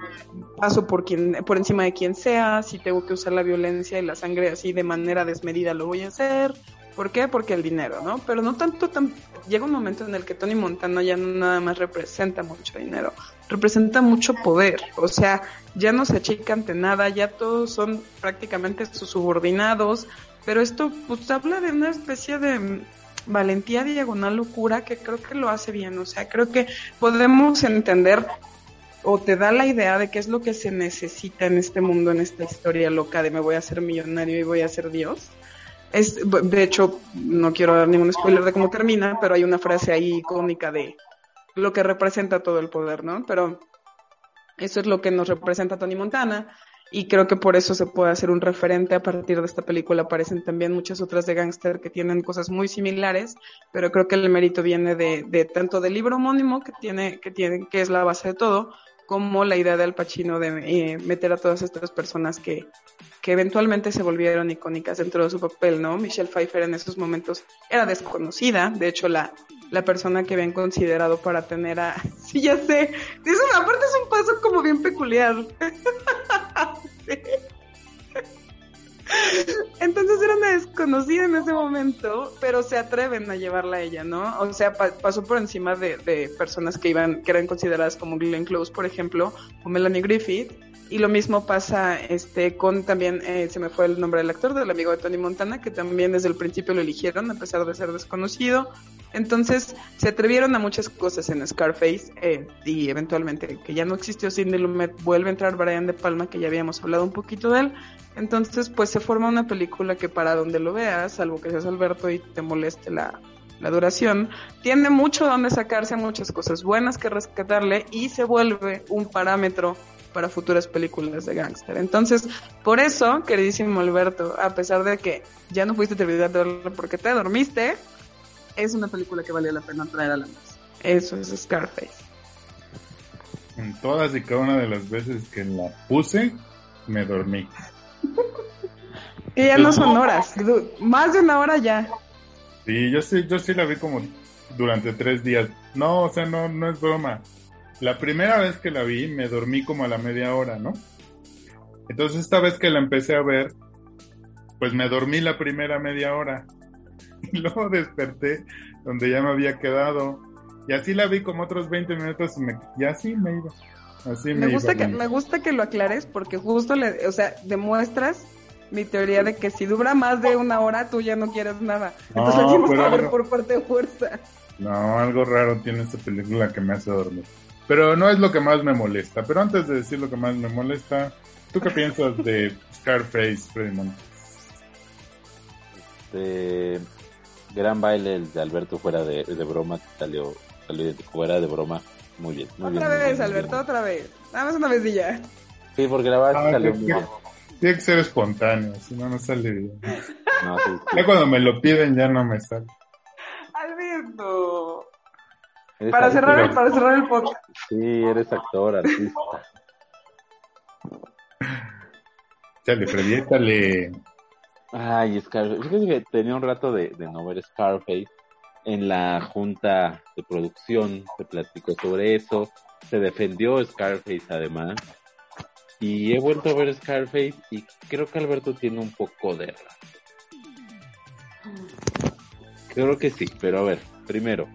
paso por quien, por encima de quien sea, si tengo que usar la violencia y la sangre así de manera desmedida lo voy a hacer, ¿Por qué? Porque el dinero, ¿no? Pero no tanto, tan... llega un momento en el que Tony Montana ya nada más representa mucho dinero, representa mucho poder, o sea, ya no se achica ante nada, ya todos son prácticamente sus subordinados, pero esto pues habla de una especie de valentía diagonal locura que creo que lo hace bien, o sea, creo que podemos entender o te da la idea de qué es lo que se necesita en este mundo, en esta historia loca de me voy a hacer millonario y voy a ser Dios es, de hecho, no quiero dar ningún spoiler de cómo termina, pero hay una frase ahí icónica de lo que representa todo el poder, ¿no? Pero eso es lo que nos representa Tony Montana y creo que por eso se puede hacer un referente a partir de esta película. Aparecen también muchas otras de gángster que tienen cosas muy similares, pero creo que el mérito viene de, tanto del libro homónimo que tiene, que tiene, que es la base de todo, como la idea de Al Pacino de eh, meter a todas estas personas que, que eventualmente se volvieron icónicas dentro de su papel, ¿no? Michelle Pfeiffer en esos momentos era desconocida, de hecho la, la persona que habían considerado para tener a... [laughs] Sí, ya sé, es una, aparte es un paso como bien peculiar. [laughs] Entonces era una desconocida en ese momento, pero se atreven a llevarla a ella, ¿no? O sea, pasó por encima de, de, personas que iban, que eran consideradas como Glenn Close, por ejemplo, o Melanie Griffith, y lo mismo pasa este con también, eh, se me fue el nombre del actor, del amigo de Tony Montana, que también desde el principio lo eligieron, a pesar de ser desconocido. Entonces se atrevieron a muchas cosas en Scarface eh, y eventualmente que ya no existió Sidney Lumet, vuelve a entrar Brian De Palma, que ya habíamos hablado un poquito de él. Entonces pues se forma una película que para donde lo veas, salvo que seas Alberto y te moleste la, la duración, tiene mucho donde sacarse muchas cosas buenas que rescatarle y se vuelve un parámetro para futuras películas de gángster. Entonces, por eso, queridísimo Alberto, a pesar de que ya no fuiste terminar de verla porque te dormiste, es una película que vale la pena traer a la mesa. Eso es Scarface. En todas y cada una de las veces que la puse, me dormí. [laughs] y ya no son horas, más de una hora ya. Sí, yo sí, yo sí la vi como durante tres días. No, o sea, no, no es broma. La primera vez que la vi me dormí como a la media hora, ¿no? Entonces esta vez que la empecé a ver, pues me dormí la primera media hora. [laughs] Y luego desperté donde ya me había quedado. Y así la vi como otros 20 minutos y, me, y así me iba. Así Me me, gusta iba que me gusta que lo aclares porque justo le, o sea, demuestras mi teoría de que si dura más de una hora tú ya no quieres nada. Entonces No, tienes que ver por parte de fuerza. No, algo raro tiene esta película que me hace dormir. Pero no es lo que más me molesta. Pero antes de decir lo que más me molesta, ¿tú qué piensas de Scarface, Freddy Montes? Este, gran baile el de Alberto fuera de, de broma, salió, salió de- fuera de broma. Muy bien, muy. Otra vez, bien, Alberto, bien. otra vez. Nada más una vez y ya. Sí, porque la verdad Ah, salió muy bien. Tiene que ser espontáneo, si no, no sale bien. No, sí, sí. Ya cuando me lo piden ya no me sale. Alberto. Para cerrar, el, para cerrar el podcast. Sí, eres actor, artista. Chale, Freddy. Ay, Scarface. Fíjate que tenía un rato de, de no ver Scarface. En la junta de producción se platicó sobre eso. Se defendió Scarface además. Y he vuelto a ver Scarface y creo que Alberto tiene un poco de razón. Creo que sí, pero a ver, primero,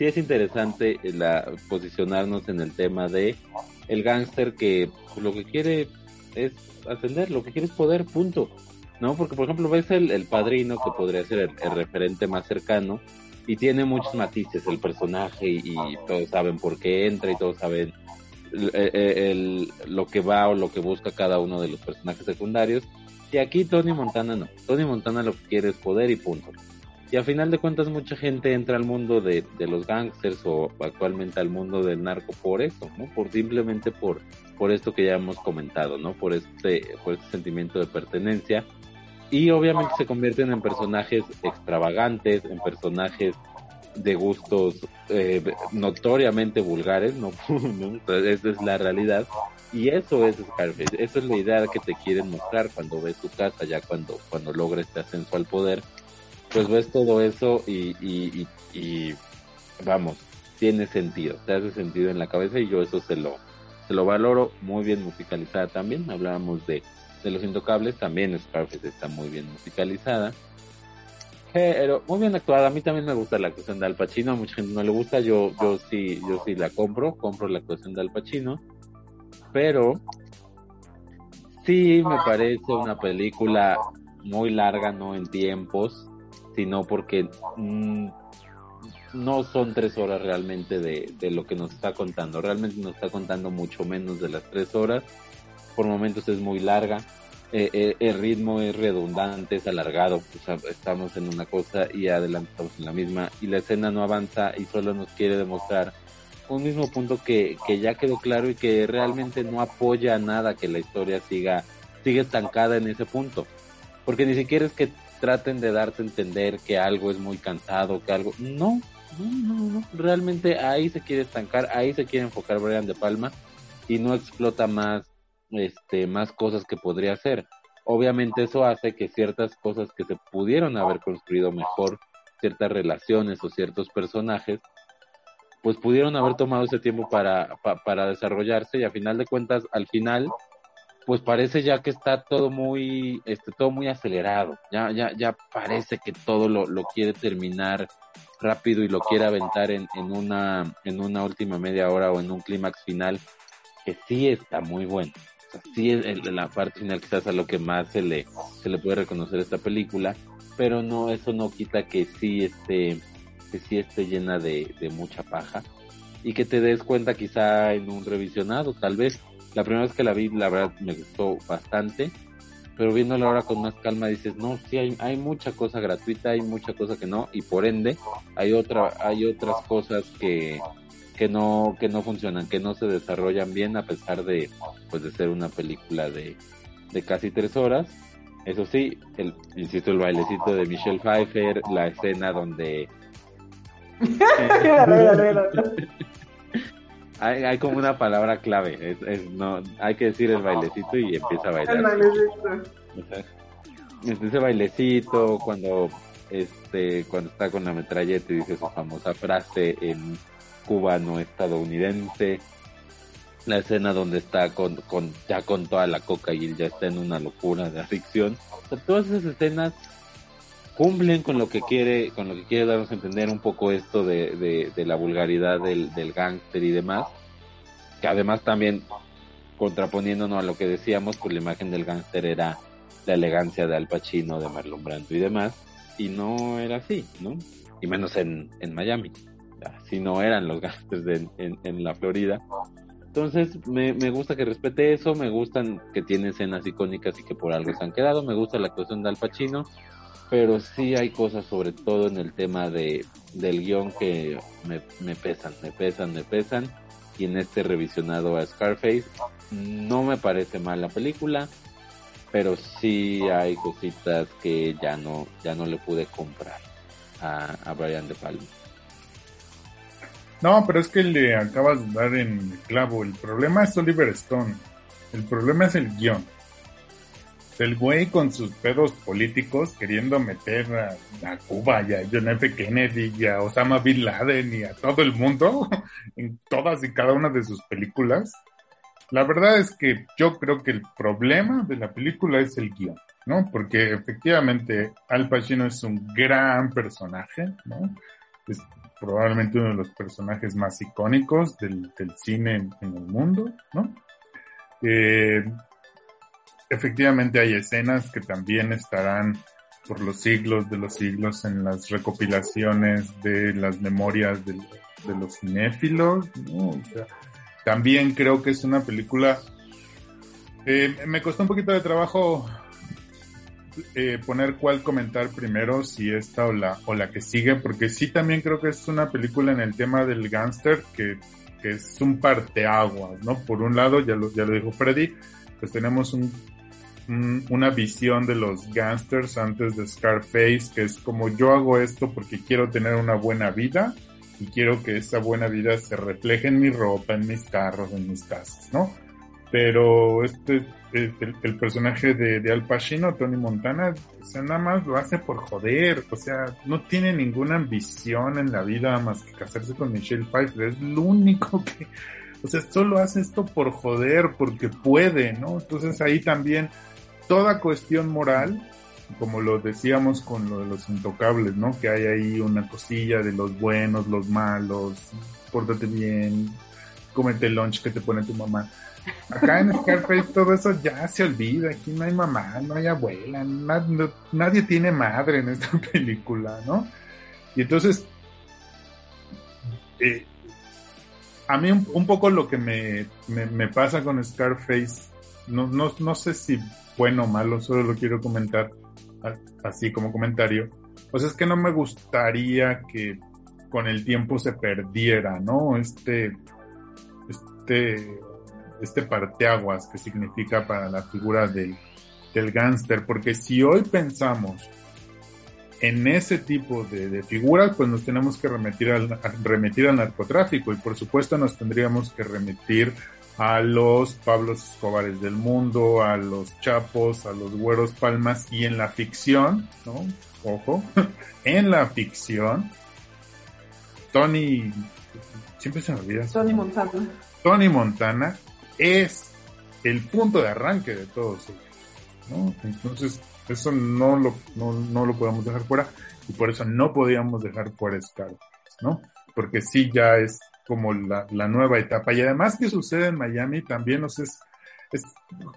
sí es interesante la, posicionarnos en el tema de el gángster que lo que quiere es ascender, lo que quiere es poder, punto. ¿No? Porque, por ejemplo, ves el, padrino, que podría ser el, referente más cercano, y tiene muchos matices el personaje, y, todos saben por qué entra, y todos saben el- el- lo que va o lo que busca cada uno de los personajes secundarios. Y aquí Tony Montana no. Tony Montana lo que quiere es poder y punto. Y a final de cuentas mucha gente entra al mundo de, de los gangsters o actualmente al mundo del narco por eso, ¿no? Por simplemente por, por esto que ya hemos comentado, ¿no? Por este, por este sentimiento de pertenencia. Y obviamente se convierten en personajes extravagantes, en personajes de gustos eh, notoriamente vulgares, ¿no? [laughs] esa es la realidad. Y eso es Scarface, eso es la idea que te quieren mostrar cuando ves tu casa, ya cuando, cuando logra este ascenso al poder, pues ves todo eso y, y, y, y, vamos, tiene sentido, te hace sentido en la cabeza y yo eso se lo, se lo valoro, muy bien musicalizada también, hablábamos de, de Los Intocables, también Scarface está muy bien musicalizada. Pero muy bien actuada, a mí también me gusta la actuación de Al Pacino, a mucha gente no le gusta, yo, yo sí, yo sí la compro, compro la actuación de Al Pacino, pero sí me parece una película muy larga, no en tiempos, sino porque mm, no son tres horas realmente de, de lo que nos está contando, realmente nos está contando mucho menos de las tres horas, por momentos es muy larga, eh, eh, el ritmo es redundante, es alargado, o estamos en una cosa y adelante estamos en la misma, y la escena no avanza y solo nos quiere demostrar un mismo punto que, que ya quedó claro y que realmente no apoya nada que la historia siga, siga estancada en ese punto. Porque ni siquiera es que traten de darte a entender que algo es muy cansado, que algo... No, no, no, no. Realmente ahí se quiere estancar, ahí se quiere enfocar Brian De Palma y no explota más, este, más cosas que podría hacer. Obviamente eso hace que ciertas cosas que se pudieron haber construido mejor, ciertas relaciones o ciertos personajes, pues pudieron haber tomado ese tiempo para, pa- para desarrollarse y a final de cuentas, al final, pues parece ya que está todo muy, este, todo muy acelerado. Ya, ya, ya parece que todo lo, lo quiere terminar rápido y lo quiere aventar en, en una, en una última media hora o en un clímax final que sí está muy bueno. O sea, sí es la parte final quizás a lo que más se le, se le puede reconocer esta película, pero no, eso no quita que sí esté, que sí esté llena de, de mucha paja y que te des cuenta quizá en un revisionado, tal vez. La primera vez que la vi, la verdad me gustó bastante, pero viéndola ahora con más calma dices, no, sí hay, hay mucha cosa gratuita, hay mucha cosa que no, y por ende hay otra, hay otras cosas que, que no, que no funcionan, que no se desarrollan bien a pesar de, pues de ser una película de, de casi tres horas. Eso sí, el, insisto, el bailecito de Michelle Pfeiffer, la escena donde. [laughs] hay, hay como una palabra clave, es, es no, hay que decir el bailecito y empieza a bailar. El bailecito. Este, ese bailecito cuando este cuando está con la metralleta y dice su famosa frase en cubano estadounidense la escena donde está con, con ya con toda la coca y él ya está en una locura de adicción O sea, todas esas escenas cumplen con lo que quiere con lo que quiere darnos a entender un poco esto de, de, de la vulgaridad del, del gángster y demás que además también contraponiéndonos a lo que decíamos, pues la imagen del gángster era la elegancia de Al Pacino, de Marlon Brando y demás, y no era así, ¿no? Y menos en, en Miami, así no eran los gángsters en, en, la Florida. Entonces me, me gusta que respete eso, me gustan que tiene escenas icónicas y que por algo se han quedado, me gusta la actuación de Al Pacino, pero sí hay cosas sobre todo en el tema de, del guion que me, pesan, me pesan, me pesan. Y en este revisionado a Scarface no me parece mal la película pero sí hay cositas que ya no ya no le pude comprar a, a Brian De Palma. No pero es que le acabas de dar en el clavo. El problema es Oliver Stone. El problema es el guion el güey con sus pedos políticos queriendo meter a, Cuba y a John F. Kennedy y a Osama Bin Laden y a todo el mundo [laughs] en todas y cada una de sus películas. La verdad es que yo creo que el problema de la película es el guion, ¿no? Porque efectivamente Al Pacino es un gran personaje, ¿no? Es probablemente uno de los personajes más icónicos del, cine en, en, el mundo, ¿no? Eh, efectivamente hay escenas que también estarán por los siglos de los siglos en las recopilaciones de las memorias de, los cinéfilos. también creo que es una película... Eh, me costó un poquito de trabajo eh, poner cuál comentar primero, si esta o la, o la que sigue, porque sí también creo que es una película en el tema del gángster que, que es un parteaguas, ¿no? Por un lado, ya lo, ya lo dijo Freddy, pues tenemos un una visión de los gangsters antes de Scarface, que es como yo hago esto porque quiero tener una buena vida y quiero que esa buena vida se refleje en mi ropa, en mis carros, en mis casas, ¿no? Pero este, el, personaje de, Al Pacino, Tony Montana, o sea, nada más lo hace por joder, o sea, no tiene ninguna ambición en la vida más que casarse con Michelle Pfeiffer, es lo único que, o sea, solo hace esto por joder, porque puede, ¿no? Entonces ahí también toda cuestión moral, como lo decíamos con lo de los intocables, ¿no? Que hay ahí una cosilla de los buenos, los malos, pórtate bien, cómete el lunch que te pone tu mamá. Acá en Scarface todo eso ya se olvida, aquí no hay mamá, no hay abuela, nadie tiene madre en esta [laughs] película, ¿no? Y entonces, eh, a mí un, poco lo que me, pasa con Scarface, no sé si bueno o malo, solo lo quiero comentar así como comentario. Pues es que no me gustaría que con el tiempo se perdiera, ¿no? Este, este, este parteaguas que significa para la figura del, del gángster, porque si hoy pensamos en ese tipo de, de, figuras, pues nos tenemos que remitir al, remitir al narcotráfico y por supuesto nos tendríamos que remitir a los Pablos Escobares del mundo, a los Chapos, a los Güeros Palmas y en la ficción, ¿no? Ojo, [laughs] en la ficción, Tony, siempre se me olvida. Tony Montana. Tony Montana es el punto de arranque de todos ellos, ¿no? Entonces, eso no lo, no, no lo podemos dejar fuera y por eso no podíamos dejar fuera Scarface, ¿no? Porque sí ya es como la, nueva etapa. Y además que sucede en Miami también, o sea, es, es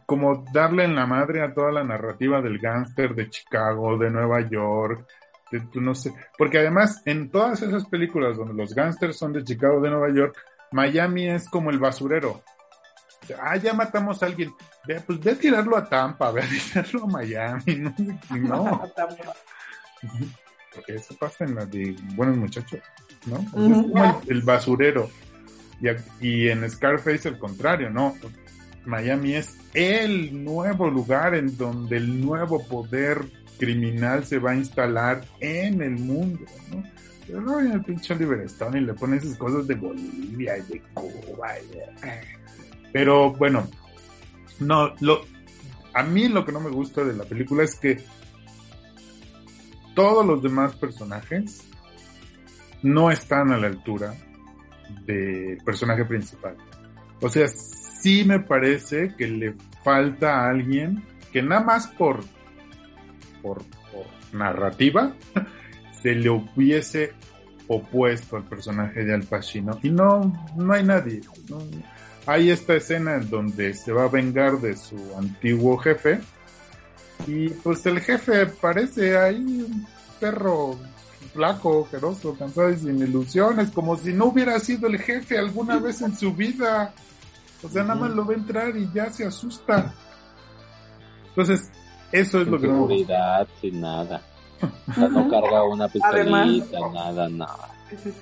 como darle en la madre a toda la narrativa del gángster de Chicago, de Nueva York, de, no sé, porque además en todas esas películas donde los gángsters son de Chicago, de Nueva York, Miami es como el basurero. Ah, ya matamos a alguien. Ve, pues ve a tirarlo a Tampa, ve a tirarlo a Miami. [laughs] No, [laughs] no. Porque eso pasa en la de buenos muchachos. ¿no? es como el, basurero. Y, en Scarface el contrario, ¿no? Miami es el nuevo lugar en donde el nuevo poder criminal se va a instalar en el mundo, ¿no? Pero no viene el pinche Oliver Stone y le pone esas cosas de Bolivia y de Cuba. Pero bueno, no, lo, a mí lo que no me gusta de la película es que todos los demás personajes no están a la altura del personaje principal. O sea, sí me parece que le falta a alguien que nada más por, por, narrativa [laughs] se le hubiese opuesto al personaje de Al Pacino. Y no, no hay nadie. hay esta escena en donde se va a vengar de su antiguo jefe y pues el jefe parece ahí un perro flaco, ojeroso, cansado y sin ilusiones, como si no hubiera sido el jefe alguna vez en su vida. O sea, nada más lo ve entrar y ya se asusta. Entonces, eso es lo que no seguridad, sin nada. O sea, no carga una pistolita, nada, nada.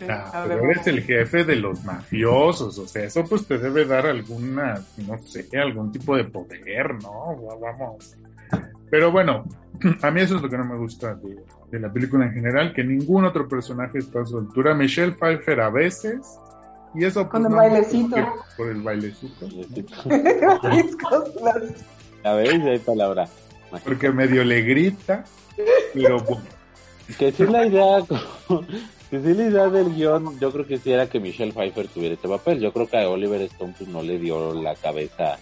Ah, pero eres el jefe de los mafiosos, o sea, eso pues te debe dar alguna, no sé, algún tipo de poder, ¿no? Vamos. Pero bueno, [clears throat] a mí eso es lo que no me gusta de, la película en general, que ningún otro personaje está a su altura. Michelle Pfeiffer a veces, y eso pues, Con el bailecito. Por el bailecito. a ver, hay palabra. Porque medio le grita, pero Que sí la idea, [laughs] que sí la idea del guion, yo creo que sí era que Michelle Pfeiffer tuviera este papel. Yo creo que a Oliver Stone pues, no le dio la cabeza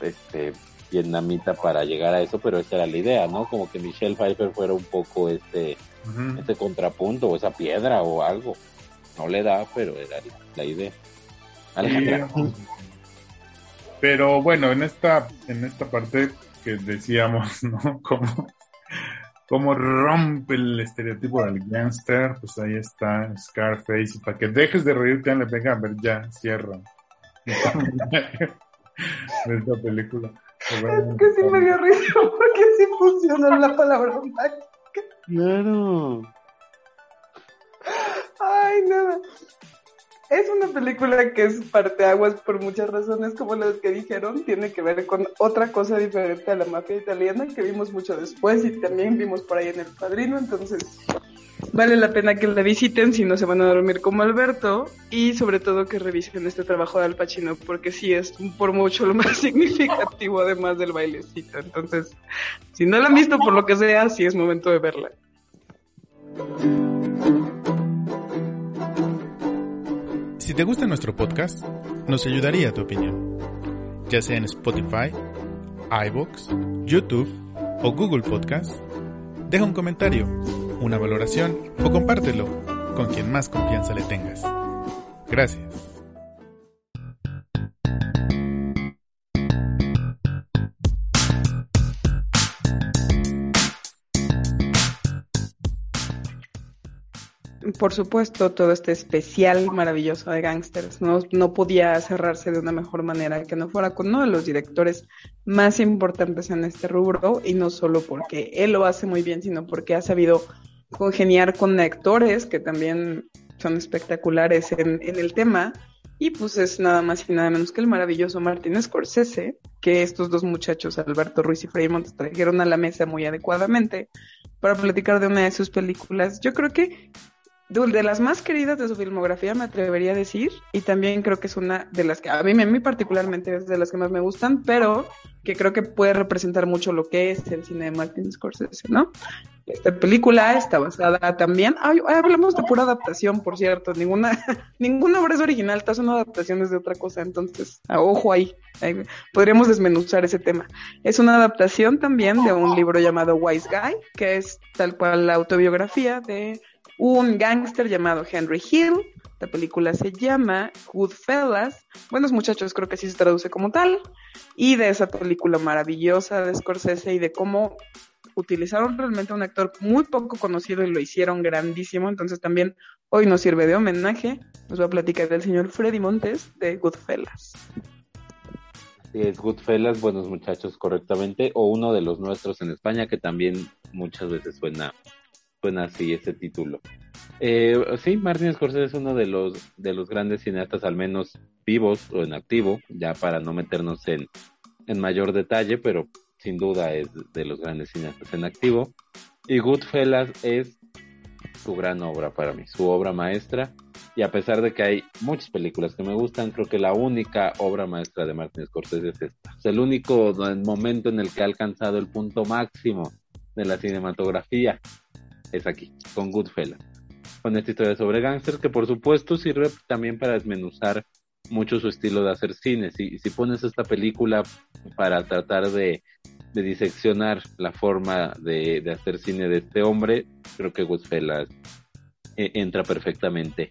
este vietnamita para llegar a eso, pero esa era la idea, ¿no? Como que Michelle Pfeiffer fuera un poco este, este contrapunto o esa piedra o algo. No le da, pero era la idea. pero bueno, en esta, en esta parte que decíamos, [laughs] ¿no? Como, como rompe el estereotipo del gangster, pues ahí está Scarface, para que dejes de reírte, le venga a ver ya, cierra. [laughs] esta película. Es que sí me dio risa porque sí funcionó la palabra mágica. Claro. Ay, nada. Es una película que es parteaguas por muchas razones, como las que dijeron. Tiene que ver con otra cosa diferente a la mafia italiana que vimos mucho después y también vimos por ahí en El Padrino. Entonces, vale la pena que la visiten si no se van a dormir como Alberto y sobre todo que revisen este trabajo de Al Pacino porque sí es por mucho lo más [laughs] significativo además del bailecito. Entonces, si no la han visto por lo que sea, sí es momento de verla. Si te gusta nuestro podcast, nos ayudaría tu opinión, ya sea en Spotify, iBox, YouTube o Google Podcast. Deja un comentario una valoración o compártelo con quien más confianza le tengas. Gracias. Por supuesto, todo este especial maravilloso de Gangsters no, no podía cerrarse de una mejor manera que no fuera con uno de los directores más importantes en este rubro y no solo porque él lo hace muy bien, sino porque ha sabido congeniar con actores que también son espectaculares en, el tema. Y pues es nada más y nada menos que el maravilloso Martin Scorsese, que estos dos muchachos, Alberto Ruiz y Fremont, trajeron a la mesa muy adecuadamente para platicar de una de sus películas. Yo creo que de las más queridas de su filmografía, me atrevería a decir, y también creo que es una de las que a mí, a mí particularmente es de las que más me gustan, pero que creo que puede representar mucho lo que es el cine de Martin Scorsese, ¿no? Esta película está basada también, ay, hablamos de pura adaptación, por cierto, ninguna, [laughs] ninguna obra es original, todas son adaptaciones de otra cosa, entonces, ojo ahí, ahí, podríamos desmenuzar ese tema. Es una adaptación también de un libro llamado Wise Guy, que es tal cual la autobiografía de un gángster llamado Henry Hill. La película se llama Goodfellas. Buenos muchachos, creo que sí se traduce como tal. Y de esa película maravillosa de Scorsese y de cómo utilizaron realmente a un actor muy poco conocido y lo hicieron grandísimo. Entonces también hoy nos sirve de homenaje. Nos va a platicar del señor Freddy Montes de Goodfellas. es, Goodfellas, buenos muchachos, correctamente, o uno de los nuestros en España que también muchas veces suena suena así ese título. Eh, sí, Martin Scorsese es uno de los, de los grandes cineastas, al menos vivos o en activo, ya para no meternos en, en mayor detalle, pero sin duda es de los grandes cineastas en activo. Y Goodfellas es su gran obra para mí, su obra maestra. Y a pesar de que hay muchas películas que me gustan, creo que la única obra maestra de Martin Scorsese es esta. Es el único momento en el que ha alcanzado el punto máximo de la cinematografía es aquí, con Goodfellas. Con esta historia sobre gángsters que por supuesto sirve también para desmenuzar mucho su estilo de hacer cine. Si, si pones esta película para tratar de, diseccionar la forma de, hacer cine de este hombre, creo que Goodfellas eh, entra perfectamente.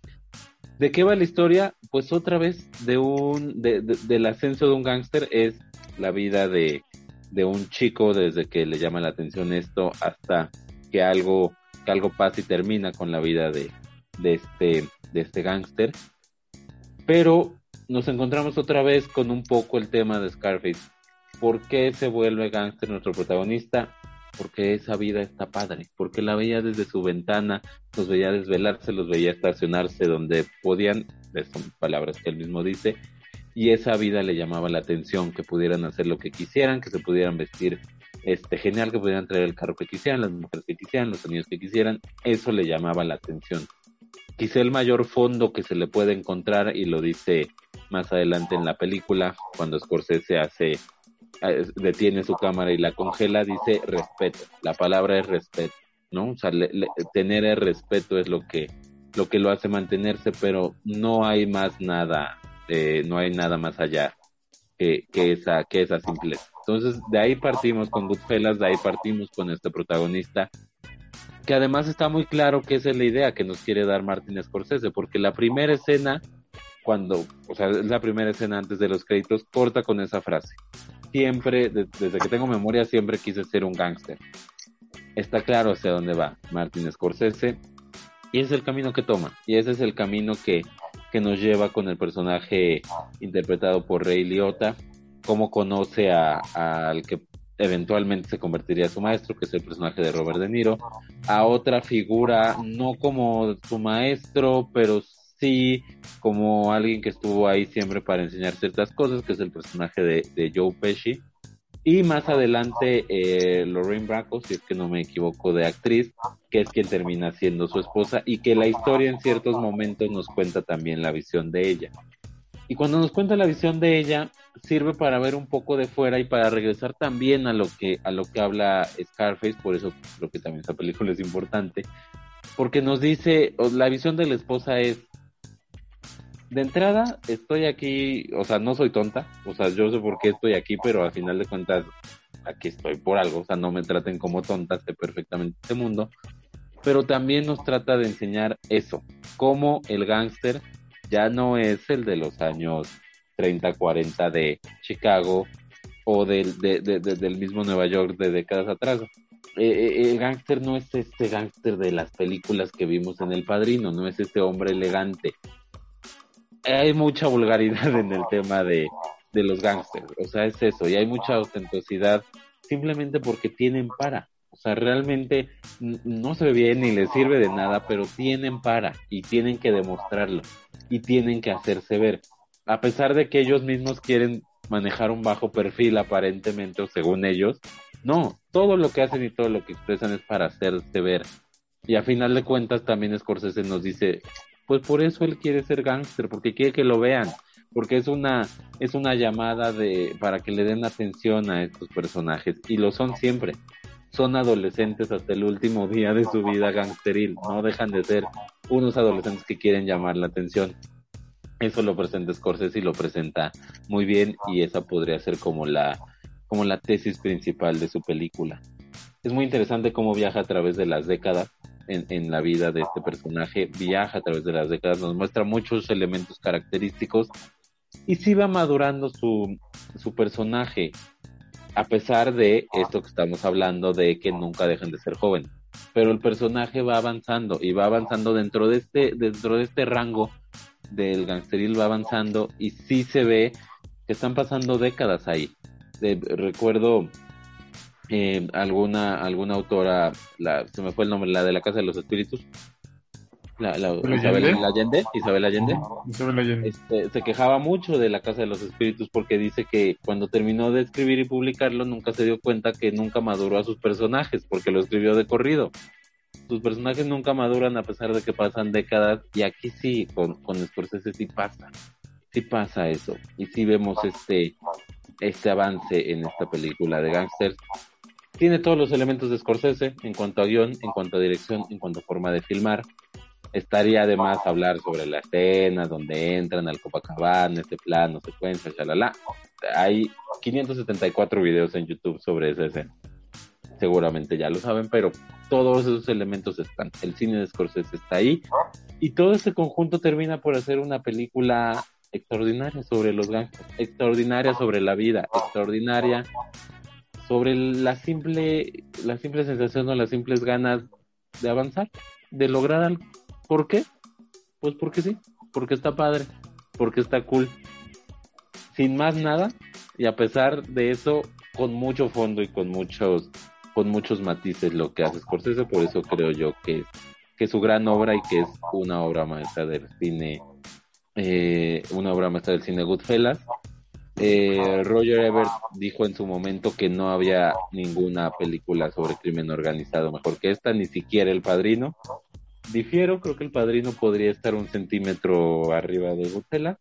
¿De qué va la historia? Pues otra vez de un, de, del ascenso de un gángster es la vida de, de un chico desde que le llama la atención esto hasta que algo, que algo pasa y termina con la vida de, de este, de este gángster. Pero nos encontramos otra vez con un poco el tema de Scarface. ¿Por qué se vuelve gángster nuestro protagonista? Porque esa vida está padre, porque la veía desde su ventana, los veía desvelarse, los veía estacionarse donde podían, son palabras que él mismo dice, y esa vida le llamaba la atención, que pudieran hacer lo que quisieran, que se pudieran vestir este genial, que pudieran traer el carro que quisieran, las mujeres que quisieran, los amigos que quisieran, eso le llamaba la atención. Quizá el mayor fondo que se le puede encontrar, y lo dice más adelante en la película, cuando Scorsese hace, detiene su cámara y la congela, dice respeto. La palabra es respeto, ¿no? O sea, tener el respeto es lo que, lo que lo hace mantenerse, pero no hay más nada, eh, no hay nada más allá que, que esa, que esa simpleza. Entonces, de ahí partimos con Goodfellas, de ahí partimos con este protagonista, que además está muy claro que esa es la idea que nos quiere dar Martin Scorsese, porque la primera escena cuando, o sea, es la primera escena antes de los créditos, corta con esa frase. Siempre, desde que tengo memoria, siempre quise ser un gángster. Está claro hacia dónde va Martin Scorsese y es el camino que toma. Y ese es el camino que, que nos lleva con el personaje interpretado por Ray Liotta, cómo conoce al que eventualmente se convertiría a su maestro, que es el personaje de Robert De Niro, a otra figura, no como su maestro, pero sí como alguien que estuvo ahí siempre para enseñar ciertas cosas, que es el personaje de, Joe Pesci. Y más adelante, eh, Lorraine Bracco, si es que no me equivoco, de actriz, que es quien termina siendo su esposa y que la historia en ciertos momentos nos cuenta también la visión de ella. Y cuando nos cuenta la visión de ella, sirve para ver un poco de fuera y para regresar también a lo que, a lo que habla Scarface, por eso creo que también esa película es importante, porque nos dice, la visión de la esposa es, de entrada, estoy aquí, o sea, no soy tonta, o sea, yo sé por qué estoy aquí, pero al final de cuentas, aquí estoy por algo, o sea, no me traten como tonta, sé perfectamente este mundo, pero también nos trata de enseñar eso, cómo el gángster ya no es el de los años 30, 40 de Chicago o del, del mismo Nueva York de décadas atrás. Eh, eh, el gángster no es este gángster de las películas que vimos en El Padrino, no es este hombre elegante, hay mucha vulgaridad en el tema de, de los gángsters, o sea, es eso, y hay mucha ostentosidad simplemente porque tienen para. O sea, realmente no se ve bien ni les sirve de nada, pero tienen para y tienen que demostrarlo y tienen que hacerse ver. A pesar de que ellos mismos quieren manejar un bajo perfil aparentemente o según ellos, no, todo lo que hacen y todo lo que expresan es para hacerse ver. Y a final de cuentas también Scorsese nos dice, pues por eso él quiere ser gángster, porque quiere que lo vean, porque es una, es una llamada de, para que le den atención a estos personajes, y lo son siempre. Son adolescentes hasta el último día de su vida gangsteril, no dejan de ser unos adolescentes que quieren llamar la atención. Eso lo presenta Scorsese y lo presenta muy bien, y esa podría ser como la, como la tesis principal de su película. Es muy interesante cómo viaja a través de las décadas en, la vida de este personaje, viaja a través de las décadas, nos muestra muchos elementos característicos y sí va madurando su, su personaje, a pesar de esto que estamos hablando de que nunca dejen de ser joven. Pero el personaje va avanzando y va avanzando dentro de este, dentro de este rango del gangsteril va avanzando y sí se ve que están pasando décadas ahí. recuerdo eh, alguna alguna autora, la, se me fue el nombre, la de la Casa de los Espíritus, la, Isabel Allende, Isabel Allende, Este, se quejaba mucho de la Casa de los Espíritus porque dice que cuando terminó de escribir y publicarlo nunca se dio cuenta que nunca maduró a sus personajes porque lo escribió de corrido. Sus personajes nunca maduran a pesar de que pasan décadas y aquí sí, con, con Scorsese sí pasa, sí pasa eso y sí vemos este este avance en esta película de gangsters tiene todos los elementos de Scorsese en cuanto a guion, en cuanto a dirección, en cuanto a forma de filmar. Estaría además hablar sobre la escena donde entran al Copacabana, este plano, secuencia, chalala. Hay 574 videos en YouTube sobre esa escena. seguramente ya lo saben, pero todos esos elementos están. El cine de Scorsese está ahí y todo ese conjunto termina por hacer una película extraordinaria sobre los gangsters, extraordinaria sobre la vida, extraordinaria sobre la simple, la simple sensación o las simples ganas de avanzar, de lograr algo. ¿Por qué? Pues porque sí, porque está padre, porque está cool. Sin más nada, y a pesar de eso, con mucho fondo y con muchos, con muchos matices lo que hace Scorsese, por eso creo yo que es, que su gran obra y que es una obra maestra del cine, eh, una obra maestra del cine Goodfellas. Eh, Roger Ebert dijo en su momento que no había ninguna película sobre crimen organizado mejor que esta, ni siquiera El Padrino. Difiero, creo que El Padrino podría estar un centímetro arriba de Goodfellas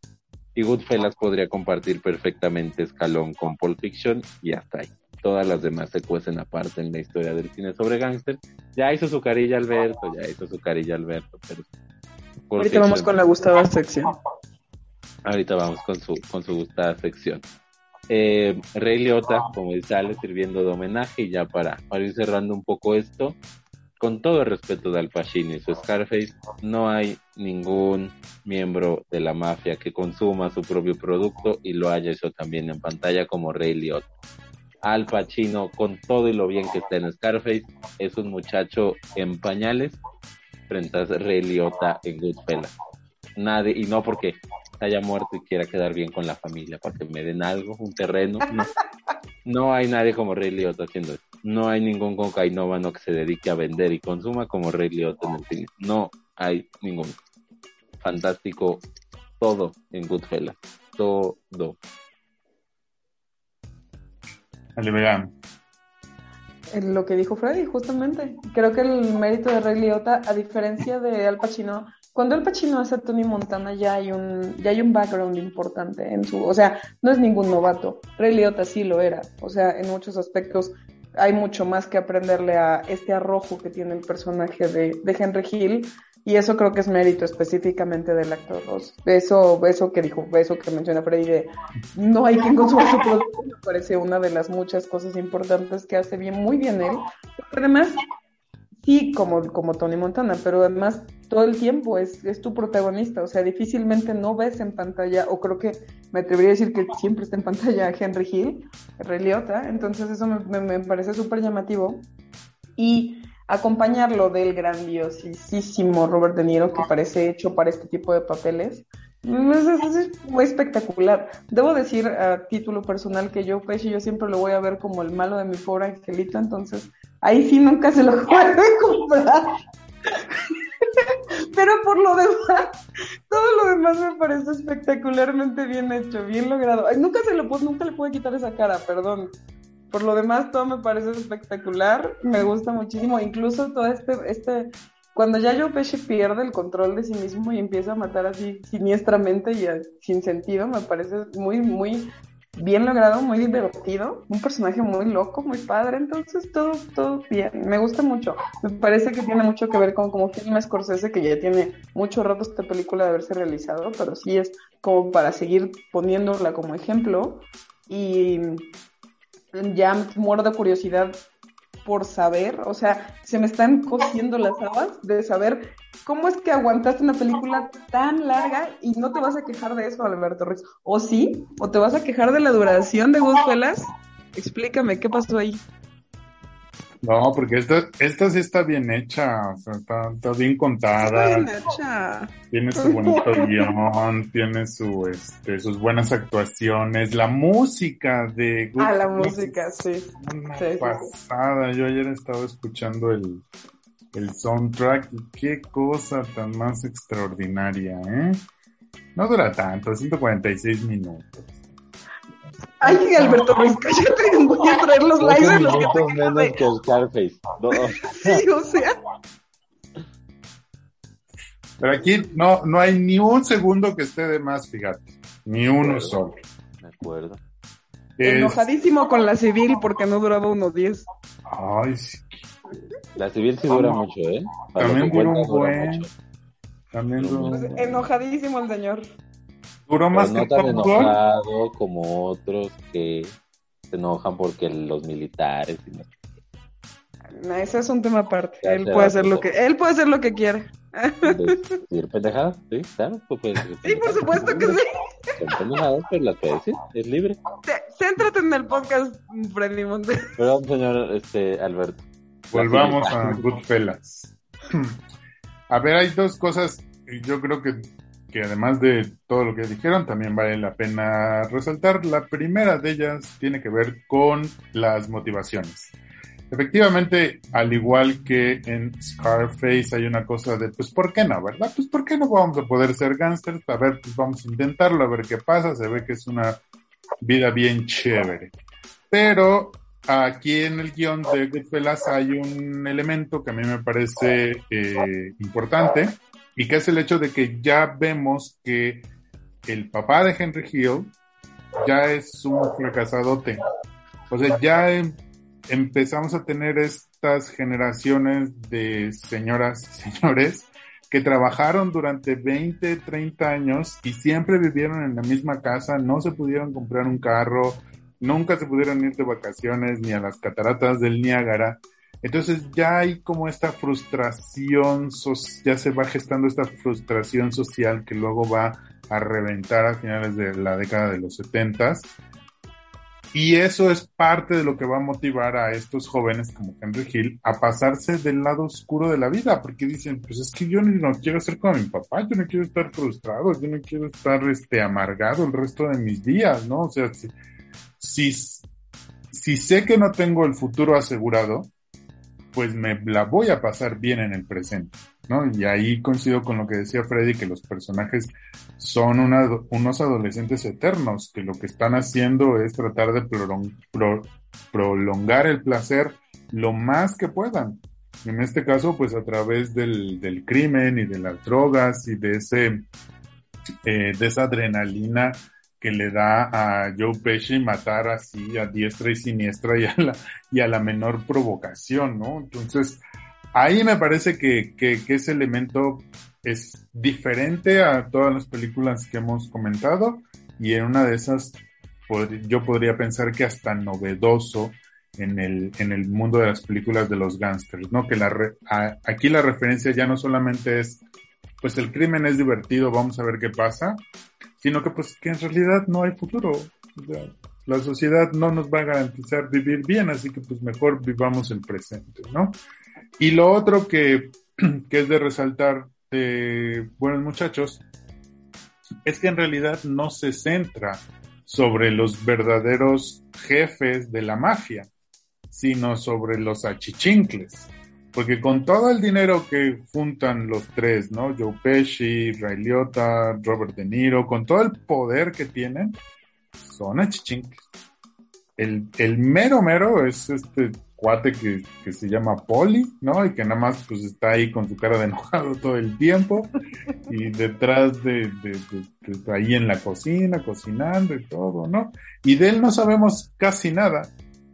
y Goodfellas podría compartir perfectamente escalón con Pulp Fiction y hasta ahí. Todas las demás se cuecen aparte en la historia del cine sobre gángster. Ya hizo su carilla Alberto, ya hizo su carilla Alberto, pero... Ahorita vamos con la gustada sección. Ahorita vamos con su, con su gustada sección. Eh, Rey Liotta, como dice Ale, sirviendo de homenaje y ya para, para ir cerrando un poco esto, con todo el respeto de Al Pacino y su Scarface, no hay ningún miembro de la mafia que consuma su propio producto y lo haya hecho también en pantalla como Rey Liotta. Al Pacino, con todo y lo bien que está en Scarface, es un muchacho en pañales frente a Rey Liotta en Goodfellas. Nadie, y no porque haya muerto y quiera quedar bien con la familia, para que me den algo, un terreno. [laughs] No, hay nadie como Rey Liotta haciendo eso. No hay ningún cocainómano que se dedique a vender y consuma como Rey Liotta en el cine. No hay ningún. Fantástico todo en Goodfellas. Todo. Ale, En lo que dijo Freddy, justamente. Creo que el mérito de Rey Liotta, a diferencia de Al Pacino, cuando Al Pacino hace Tony Montana ya hay un ya hay un background importante en su, o sea, no es ningún novato. Ray Liotta sí lo era, o sea, en muchos aspectos hay mucho más que aprenderle a este arrojo que tiene el personaje de, de Henry Hill y eso creo que es mérito específicamente del actor. Eso, eso que dijo, eso que menciona Freddy de no hay quien consuma su producto, me parece una de las muchas cosas importantes que hace bien, muy bien él. además, sí, como, como Tony Montana, pero además todo el tiempo es, es tu protagonista, o sea, difícilmente no ves en pantalla, o creo que me atrevería a decir que siempre está en pantalla [laughs] Henry Hill, Liotta, entonces eso me, me, parece súper llamativo. Y acompañarlo del grandiosísimo Robert De Niro, que parece hecho para este tipo de papeles, es, muy espectacular. Debo decir a título personal que yo, Pesci, yo siempre lo voy a ver como el malo de mi pobre angelito, entonces ahí sí nunca se lo puedo comprar. Pero por lo demás, todo lo demás me parece espectacularmente bien hecho, bien logrado. nunca se lo nunca le pude quitar esa cara, perdón. Por lo demás, todo me parece espectacular, me gusta muchísimo. Incluso todo este, este, cuando ya Joe Pesci pierde el control de sí mismo y empieza a matar así siniestramente y sin sentido, me parece muy, muy bien logrado, muy divertido, un personaje muy loco, muy padre, entonces todo, todo bien, me gusta mucho. Me parece que tiene mucho que ver con como film Scorsese, que ya tiene mucho rato esta película de haberse realizado, pero sí es como para seguir poniéndola como ejemplo. Y ya muero de curiosidad por saber, o sea, se me están cociendo las habas de saber cómo es que aguantaste una película tan larga y no te vas a quejar de eso, Alberto Ruiz. ¿O sí? ¿O te vas a quejar de la duración de Goodfellas? Explícame, ¿qué pasó ahí? No, porque esta, esta sí está bien hecha, o sea, está, bien contada. Está bien hecha. Tiene su bonito [laughs] guion, tiene su, este, sus buenas actuaciones, la música de Ah, la música, sí. Una pasada. Yo ayer estaba escuchando el, el soundtrack y qué cosa tan más extraordinaria, ¿eh? No dura tanto, 146 minutos. Ay, Alberto Ruiz, cállate, voy a traer los likes de los que te menos que Scarface. No. [laughs] Sí, o sea. Pero aquí no, no hay ni un segundo que esté de más, fíjate. Ni uno solo. De acuerdo. Enojadísimo con la civil porque no duraba unos 10. Ay, sí. La civil sí dura mucho, ¿eh? También dura un buen. También dura pues, Enojadísimo el señor. Duró más no tan enojado como otros que se enojan porque los militares. ese es un tema aparte. él puede hacer lo que él puede hacer lo que quiera. ¿Decir pendejadas? Sí, claro. [laughs] sí, por supuesto que sí. [laughs] Son pendejadas, pero la que decir es libre. Céntrate en el podcast, Freddy Monte. Perdón, señor este, Alberto. Volvamos a Goodfellas. [clears throat] A ver, hay dos cosas, yo creo que, que además de todo lo que dijeron, también vale la pena resaltar. La primera de ellas tiene que ver con las motivaciones. Efectivamente, al igual que en Scarface hay una cosa de, pues, ¿por qué no, verdad? Pues, ¿por qué no vamos a poder ser gángsters? A ver, pues vamos a intentarlo, a ver qué pasa. Se ve que es una vida bien chévere. Pero aquí en el guion de Goodfellas hay un elemento que a mí me parece eh, importante y que es el hecho de que ya vemos que el papá de Henry Hill ya es un fracasadote. O sea, ya em, empezamos a tener estas generaciones de señoras y señores que trabajaron durante 20, 30 años y siempre vivieron en la misma casa, no se pudieron comprar un carro, nunca se pudieron ir de vacaciones ni a las cataratas del Niágara. Entonces ya hay como esta frustración, ya se va gestando esta frustración social que luego va a reventar a finales de la década de los setentas. Y eso es parte de lo que va a motivar a estos jóvenes como Henry Hill a pasarse del lado oscuro de la vida, porque dicen, pues es que yo no quiero ser como mi papá, yo no quiero estar frustrado, yo no quiero estar este amargado el resto de mis días, ¿no? O sea, si sé que no tengo el futuro asegurado, pues me la voy a pasar bien en el presente, ¿no? Y ahí coincido con lo que decía Freddy, que los personajes son unos adolescentes eternos, que lo que están haciendo es tratar de prolongar el placer lo más que puedan. En este caso, pues a través del, del crimen y de las drogas y de ese, eh, de esa adrenalina que le da a Joe Pesci matar así a diestra y siniestra y a la, y a la menor provocación, ¿no? Entonces, ahí me parece que, que, ese elemento es diferente a todas las películas que hemos comentado y en una de esas yo podría pensar que hasta novedoso en el, en el mundo de las películas de los gángsters, ¿no? Que la aquí la referencia ya no solamente es, pues el crimen es divertido, vamos a ver qué pasa, sino que pues que en realidad no hay futuro. la sociedad no nos va a garantizar vivir bien, así que pues mejor vivamos el presente, ¿no? Y lo otro que, [clears throat] que es de resaltar de Buenos Muchachos es que en realidad no se centra sobre los verdaderos jefes de la mafia, sino sobre los achichincles. Porque con todo el dinero que juntan los tres, ¿no? Joe Pesci, Ray Liotta, Robert De Niro, con todo el poder que tienen, son achichincles. El, el mero mero es este cuate que, que, se llama Polly, ¿no? Y que nada más pues está ahí con su cara de enojado todo el tiempo y detrás de, de, de, ahí en la cocina, cocinando y todo, ¿no? Y de él no sabemos casi nada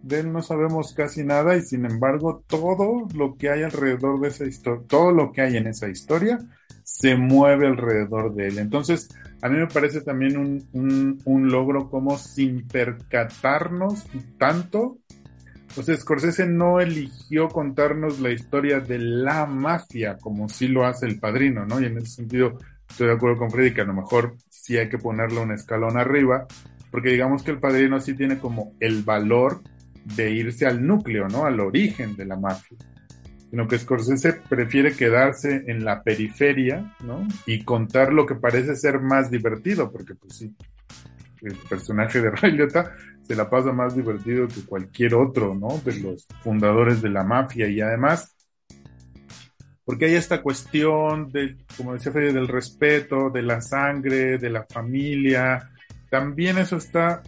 de él no sabemos casi nada y sin embargo todo lo que hay alrededor de esa historia, todo lo que hay en esa historia se mueve alrededor de él. Entonces, a mí me parece también un, un, logro como sin percatarnos tanto. O sea, Scorsese no eligió contarnos la historia de la mafia como sí lo hace el padrino, ¿no? Y en ese sentido estoy de acuerdo con Freddy que a lo mejor sí hay que ponerle un escalón arriba, porque digamos que el padrino sí tiene como el valor de irse al núcleo, ¿no? Al origen de la mafia. Sino que Scorsese prefiere quedarse en la periferia, ¿no? Y contar lo que parece ser más divertido, porque pues sí, el personaje de [laughs] Ray Liotta se la pasa más divertido que cualquier otro, ¿no? De los fundadores de la mafia y además, porque hay esta cuestión de, como decía Freddy, del respeto, de la sangre, de la familia, también eso está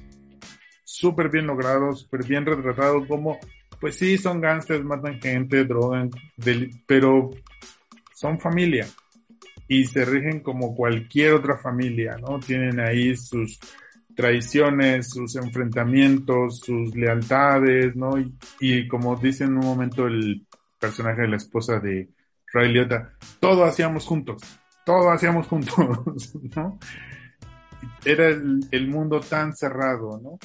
súper bien logrado, súper bien retratado, como, pues sí, son gángsters, matan gente, drogan, pero son familia y se rigen como cualquier otra familia, ¿no? Tienen ahí sus traiciones, sus enfrentamientos, sus lealtades, ¿no? Y, como dice en un momento el personaje de la esposa de Ray Liotta, todo hacíamos juntos, todo hacíamos juntos, [laughs] ¿no? Era el, el mundo tan cerrado, ¿no?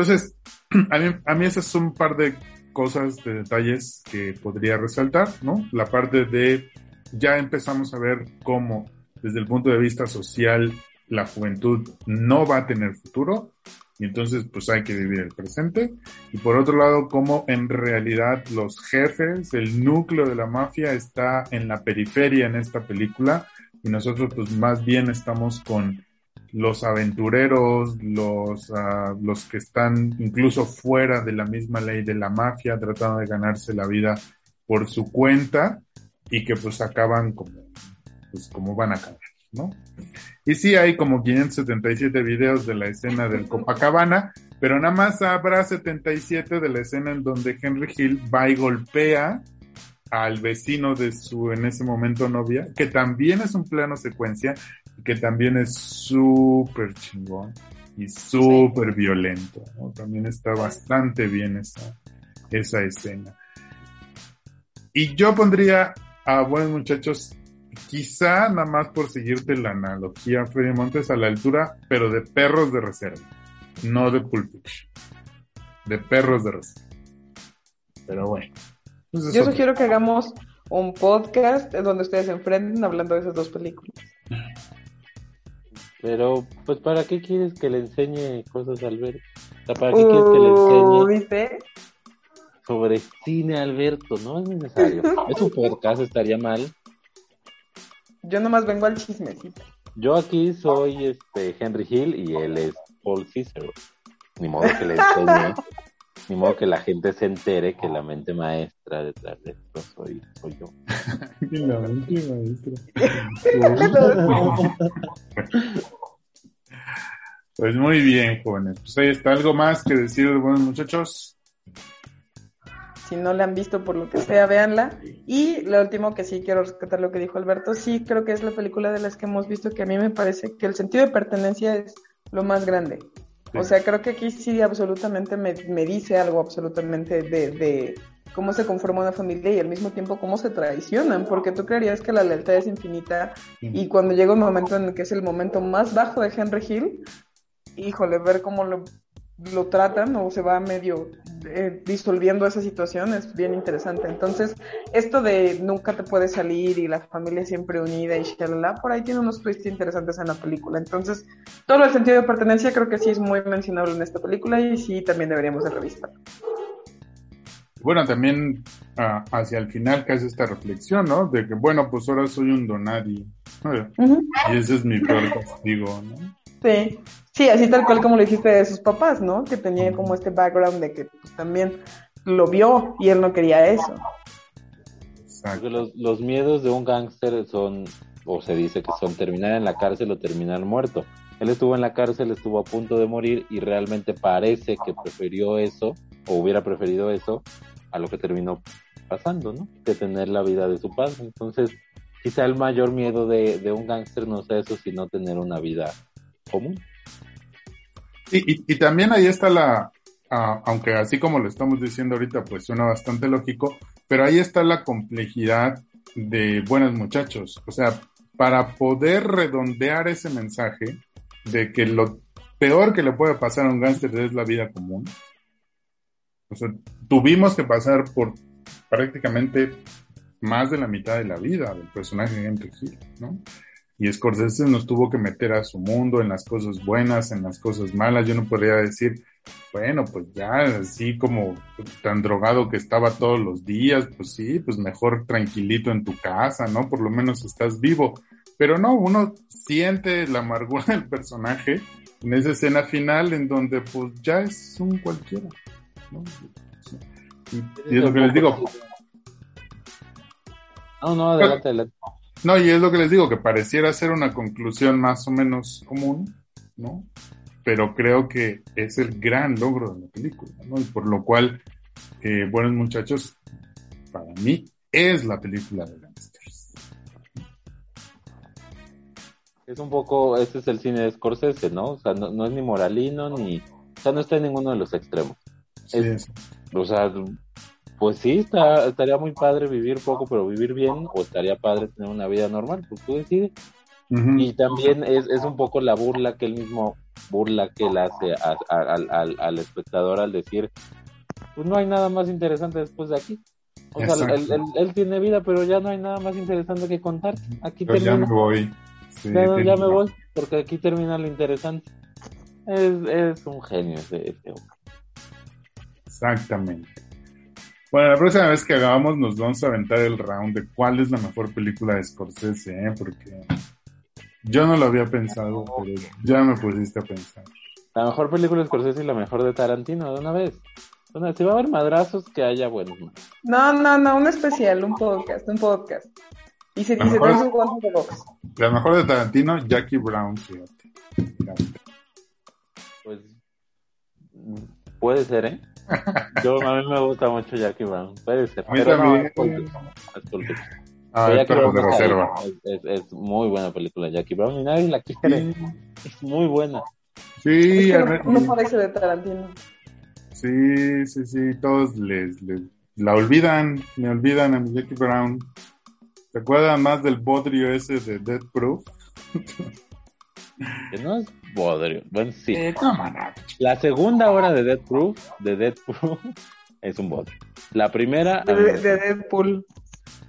Entonces, [clears throat] a mí, a mí esas son un par de cosas, de detalles que podría resaltar, ¿no? La parte de ya empezamos a ver cómo desde el punto de vista social la juventud no va a tener futuro y entonces pues hay que vivir el presente. Y por otro lado, cómo en realidad los jefes, el núcleo de la mafia está en la periferia en esta película y nosotros pues más bien estamos con los aventureros, los, uh, los que están incluso fuera de la misma ley de la mafia, tratando de ganarse la vida por su cuenta y que pues acaban como, pues como van a acabar, ¿no? Y sí hay como 577 videos de la escena del Copacabana, pero nada más habrá 77 de la escena en donde Henry Hill va y golpea al vecino de su en ese momento novia, que también es un plano secuencia que también es súper chingón y súper violento. ¿no? También está bastante bien esa, esa escena. Y yo pondría a buenos muchachos, quizá nada más por seguirte la analogía, Freddy Montes, a la altura, pero de perros de reserva, no de Pulp Fiction. De perros de reserva. Pero bueno. Pues Yo sugiero que hagamos un podcast donde ustedes se enfrenten hablando de esas dos películas. Pero, pues, ¿para qué quieres que le enseñe cosas a Alberto? O sea, ¿para qué quieres que le enseñe ¿Viste? sobre cine Alberto? No es necesario. es un podcast, estaría mal. Yo nomás vengo al chismecito. Yo aquí soy este Henry Hill y él es Paul Cicero. Ni modo que le enseñe, ni modo que la gente se entere que la mente maestra detrás de esto soy, soy yo. [laughs] la mente maestra. [laughs] Pues muy bien, jóvenes. Pues ahí está algo más que decir de buenos muchachos. Si no la han visto por lo que sea, véanla. Y lo último que sí quiero rescatar lo que dijo Alberto, sí creo que es la película de las que hemos visto que a mí me parece que el sentido de pertenencia es lo más grande. O sea, creo que aquí sí absolutamente me, me dice algo absolutamente de, de, cómo se conforma una familia y al mismo tiempo cómo se traicionan, porque tú creerías que la lealtad es infinita y cuando llega un momento en el que es el momento más bajo de Henry Hill, híjole, ver cómo lo, lo tratan o se va medio eh, disolviendo esa situación es bien interesante. Entonces, esto de nunca te puedes salir y la familia siempre unida y shalala, por ahí tiene unos twists interesantes en la película. Entonces, todo el sentido de pertenencia creo que sí es muy mencionable en esta película y sí también deberíamos de revisar. Bueno, también uh, hacia el final que hace esta reflexión, ¿no? De que, bueno, pues ahora soy un donadi. Uh -huh. Y ese es mi peor castigo, ¿no? Sí, sí, así tal cual como lo dijiste de sus papás, ¿no? Que tenía como este background de que pues, también lo vio y él no quería eso. Exacto. Los, los miedos de un gángster son, o se dice que son terminar en la cárcel o terminar muerto. Él estuvo en la cárcel, estuvo a punto de morir y realmente parece que prefirió eso, o hubiera preferido eso, a lo que terminó pasando, ¿no? Que tener la vida de su padre. Entonces, quizá el mayor miedo de, de un gángster no sea eso, sino tener una vida común. Y, y también ahí está la, uh, aunque así como lo estamos diciendo ahorita, pues suena bastante lógico, pero ahí está la complejidad de buenos muchachos. O sea, para poder redondear ese mensaje de que lo peor que le puede pasar a un gángster es la vida común. O sea, tuvimos que pasar por prácticamente más de la mitad de la vida del personaje de Henry Hill, ¿no? y Scorsese nos tuvo que meter a su mundo en las cosas buenas, en las cosas malas. Yo no podría decir, bueno, pues ya así como tan drogado que estaba todos los días, pues sí, pues mejor tranquilito en tu casa, ¿no? Por lo menos estás vivo. Pero no, uno siente la amargura del personaje en esa escena final en donde pues ya es un cualquiera, ¿no? Y, es lo que les digo. No, no, adelante, adelante. No, y es lo que les digo, que pareciera ser una conclusión más o menos común, ¿no? Pero creo que es el gran logro de la película, ¿no? Y por lo cual, eh, Buenos Muchachos, para mí, es la película de gangsters. Es un poco, este es el cine de Scorsese, ¿no? O sea, no, no es ni moralino, ni, o sea, no está en ninguno de los extremos. Sí, es, o sea, pues sí, está, estaría muy padre vivir poco, pero vivir bien, o estaría padre tener una vida normal, pues tú decides. Uh -huh. Y también es, es un poco la burla que él mismo, burla que él hace a, a, al, al espectador al decir, pues no hay nada más interesante después de aquí. O sea, él, él, él, tiene vida, pero ya no hay nada más interesante que contar. Aquí Pero termina. ya me voy. Sí, ya, no, ya tienes me voy, porque aquí termina lo interesante. Es, es un genio ese, ese hombre. Exactamente. Bueno, la próxima vez que hagamos nos vamos a aventar el round de cuál es la mejor película de Scorsese, ¿eh? porque yo no lo había pensado, pero ya me pusiste a pensar. La mejor película de Scorsese y la mejor de Tarantino, de una vez. Bueno, si va a haber madrazos, que haya buenos. ¿no? No, no, no, un especial, un podcast, un podcast. Y se, Mejor- trae sus guantes de box. La mejor de Tarantino, Jackie Brown, fíjate. Pues puede ser, ¿eh? Yo, a mí me gusta mucho Jackie Brown. Puede ser. A mí pero no, también. es es. Ah, Jackie perro Brown de reserva. Es, es- es muy buena película Jackie Brown y nadie la quiere. Es muy buena. Sí, Es que no, no parece de Tarantino. sí, sí, sí, todos les, les- la olvidan, me olvidan a mi Jackie Brown. ¿Se acuerdan más del bodrio ese de Death Proof? Que no es bodrio. Bueno, sí. Eh. La segunda hora de Death Proof, de Proof, [laughs] es un bodrio. La primera. De, de- de Deadpool.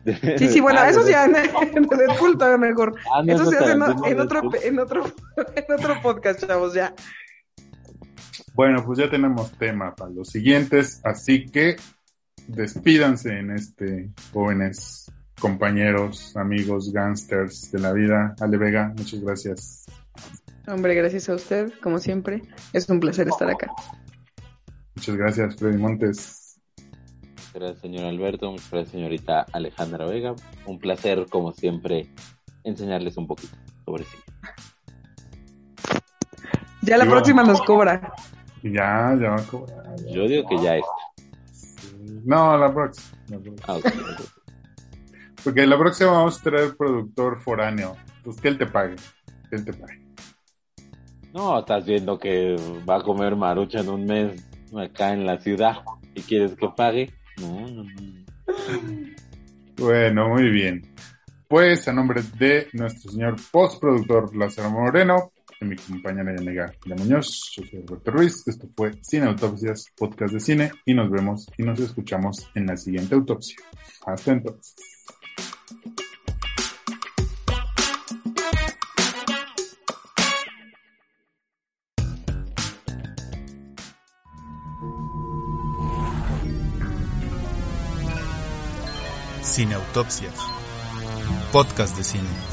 de- Sí, sí, bueno, Ah, eso ya en, en Deadpool todavía mejor. Ah, no, Eso no, se hace en, otro, en, [laughs] otro, en otro podcast, chavos, ya. Bueno, pues ya tenemos tema para los siguientes, así que despídanse en este, jóvenes compañeros, amigos, gangsters de la vida. Ale Vega, muchas gracias. Hombre, gracias a usted, como siempre. Es un placer estar acá. Muchas gracias, Freddy Montes. Gracias, señor Alberto. Muchas gracias, señorita Alejandra Vega. Un placer, como siempre, enseñarles un poquito sobre sí. Ya la próxima nos cobra. Ya, ya va a cobrar. ya. Yo digo que ya está. No, la próxima. la próxima. Ah. Porque la próxima vamos a traer productor foráneo. Pues que él te pague. Que él te pague. No, estás viendo que va a comer marucha en un mes acá en la ciudad y quieres que pague. No, no, no. Bueno, muy bien. Pues a nombre de nuestro señor postproductor Lázaro Moreno, de mi compañera Yanega de Muñoz, yo soy Alberto Ruiz, esto fue Cine Autopsias, podcast de cine, y nos vemos y nos escuchamos en la siguiente autopsia. Hasta entonces. Cineautopsias. Podcast de cine.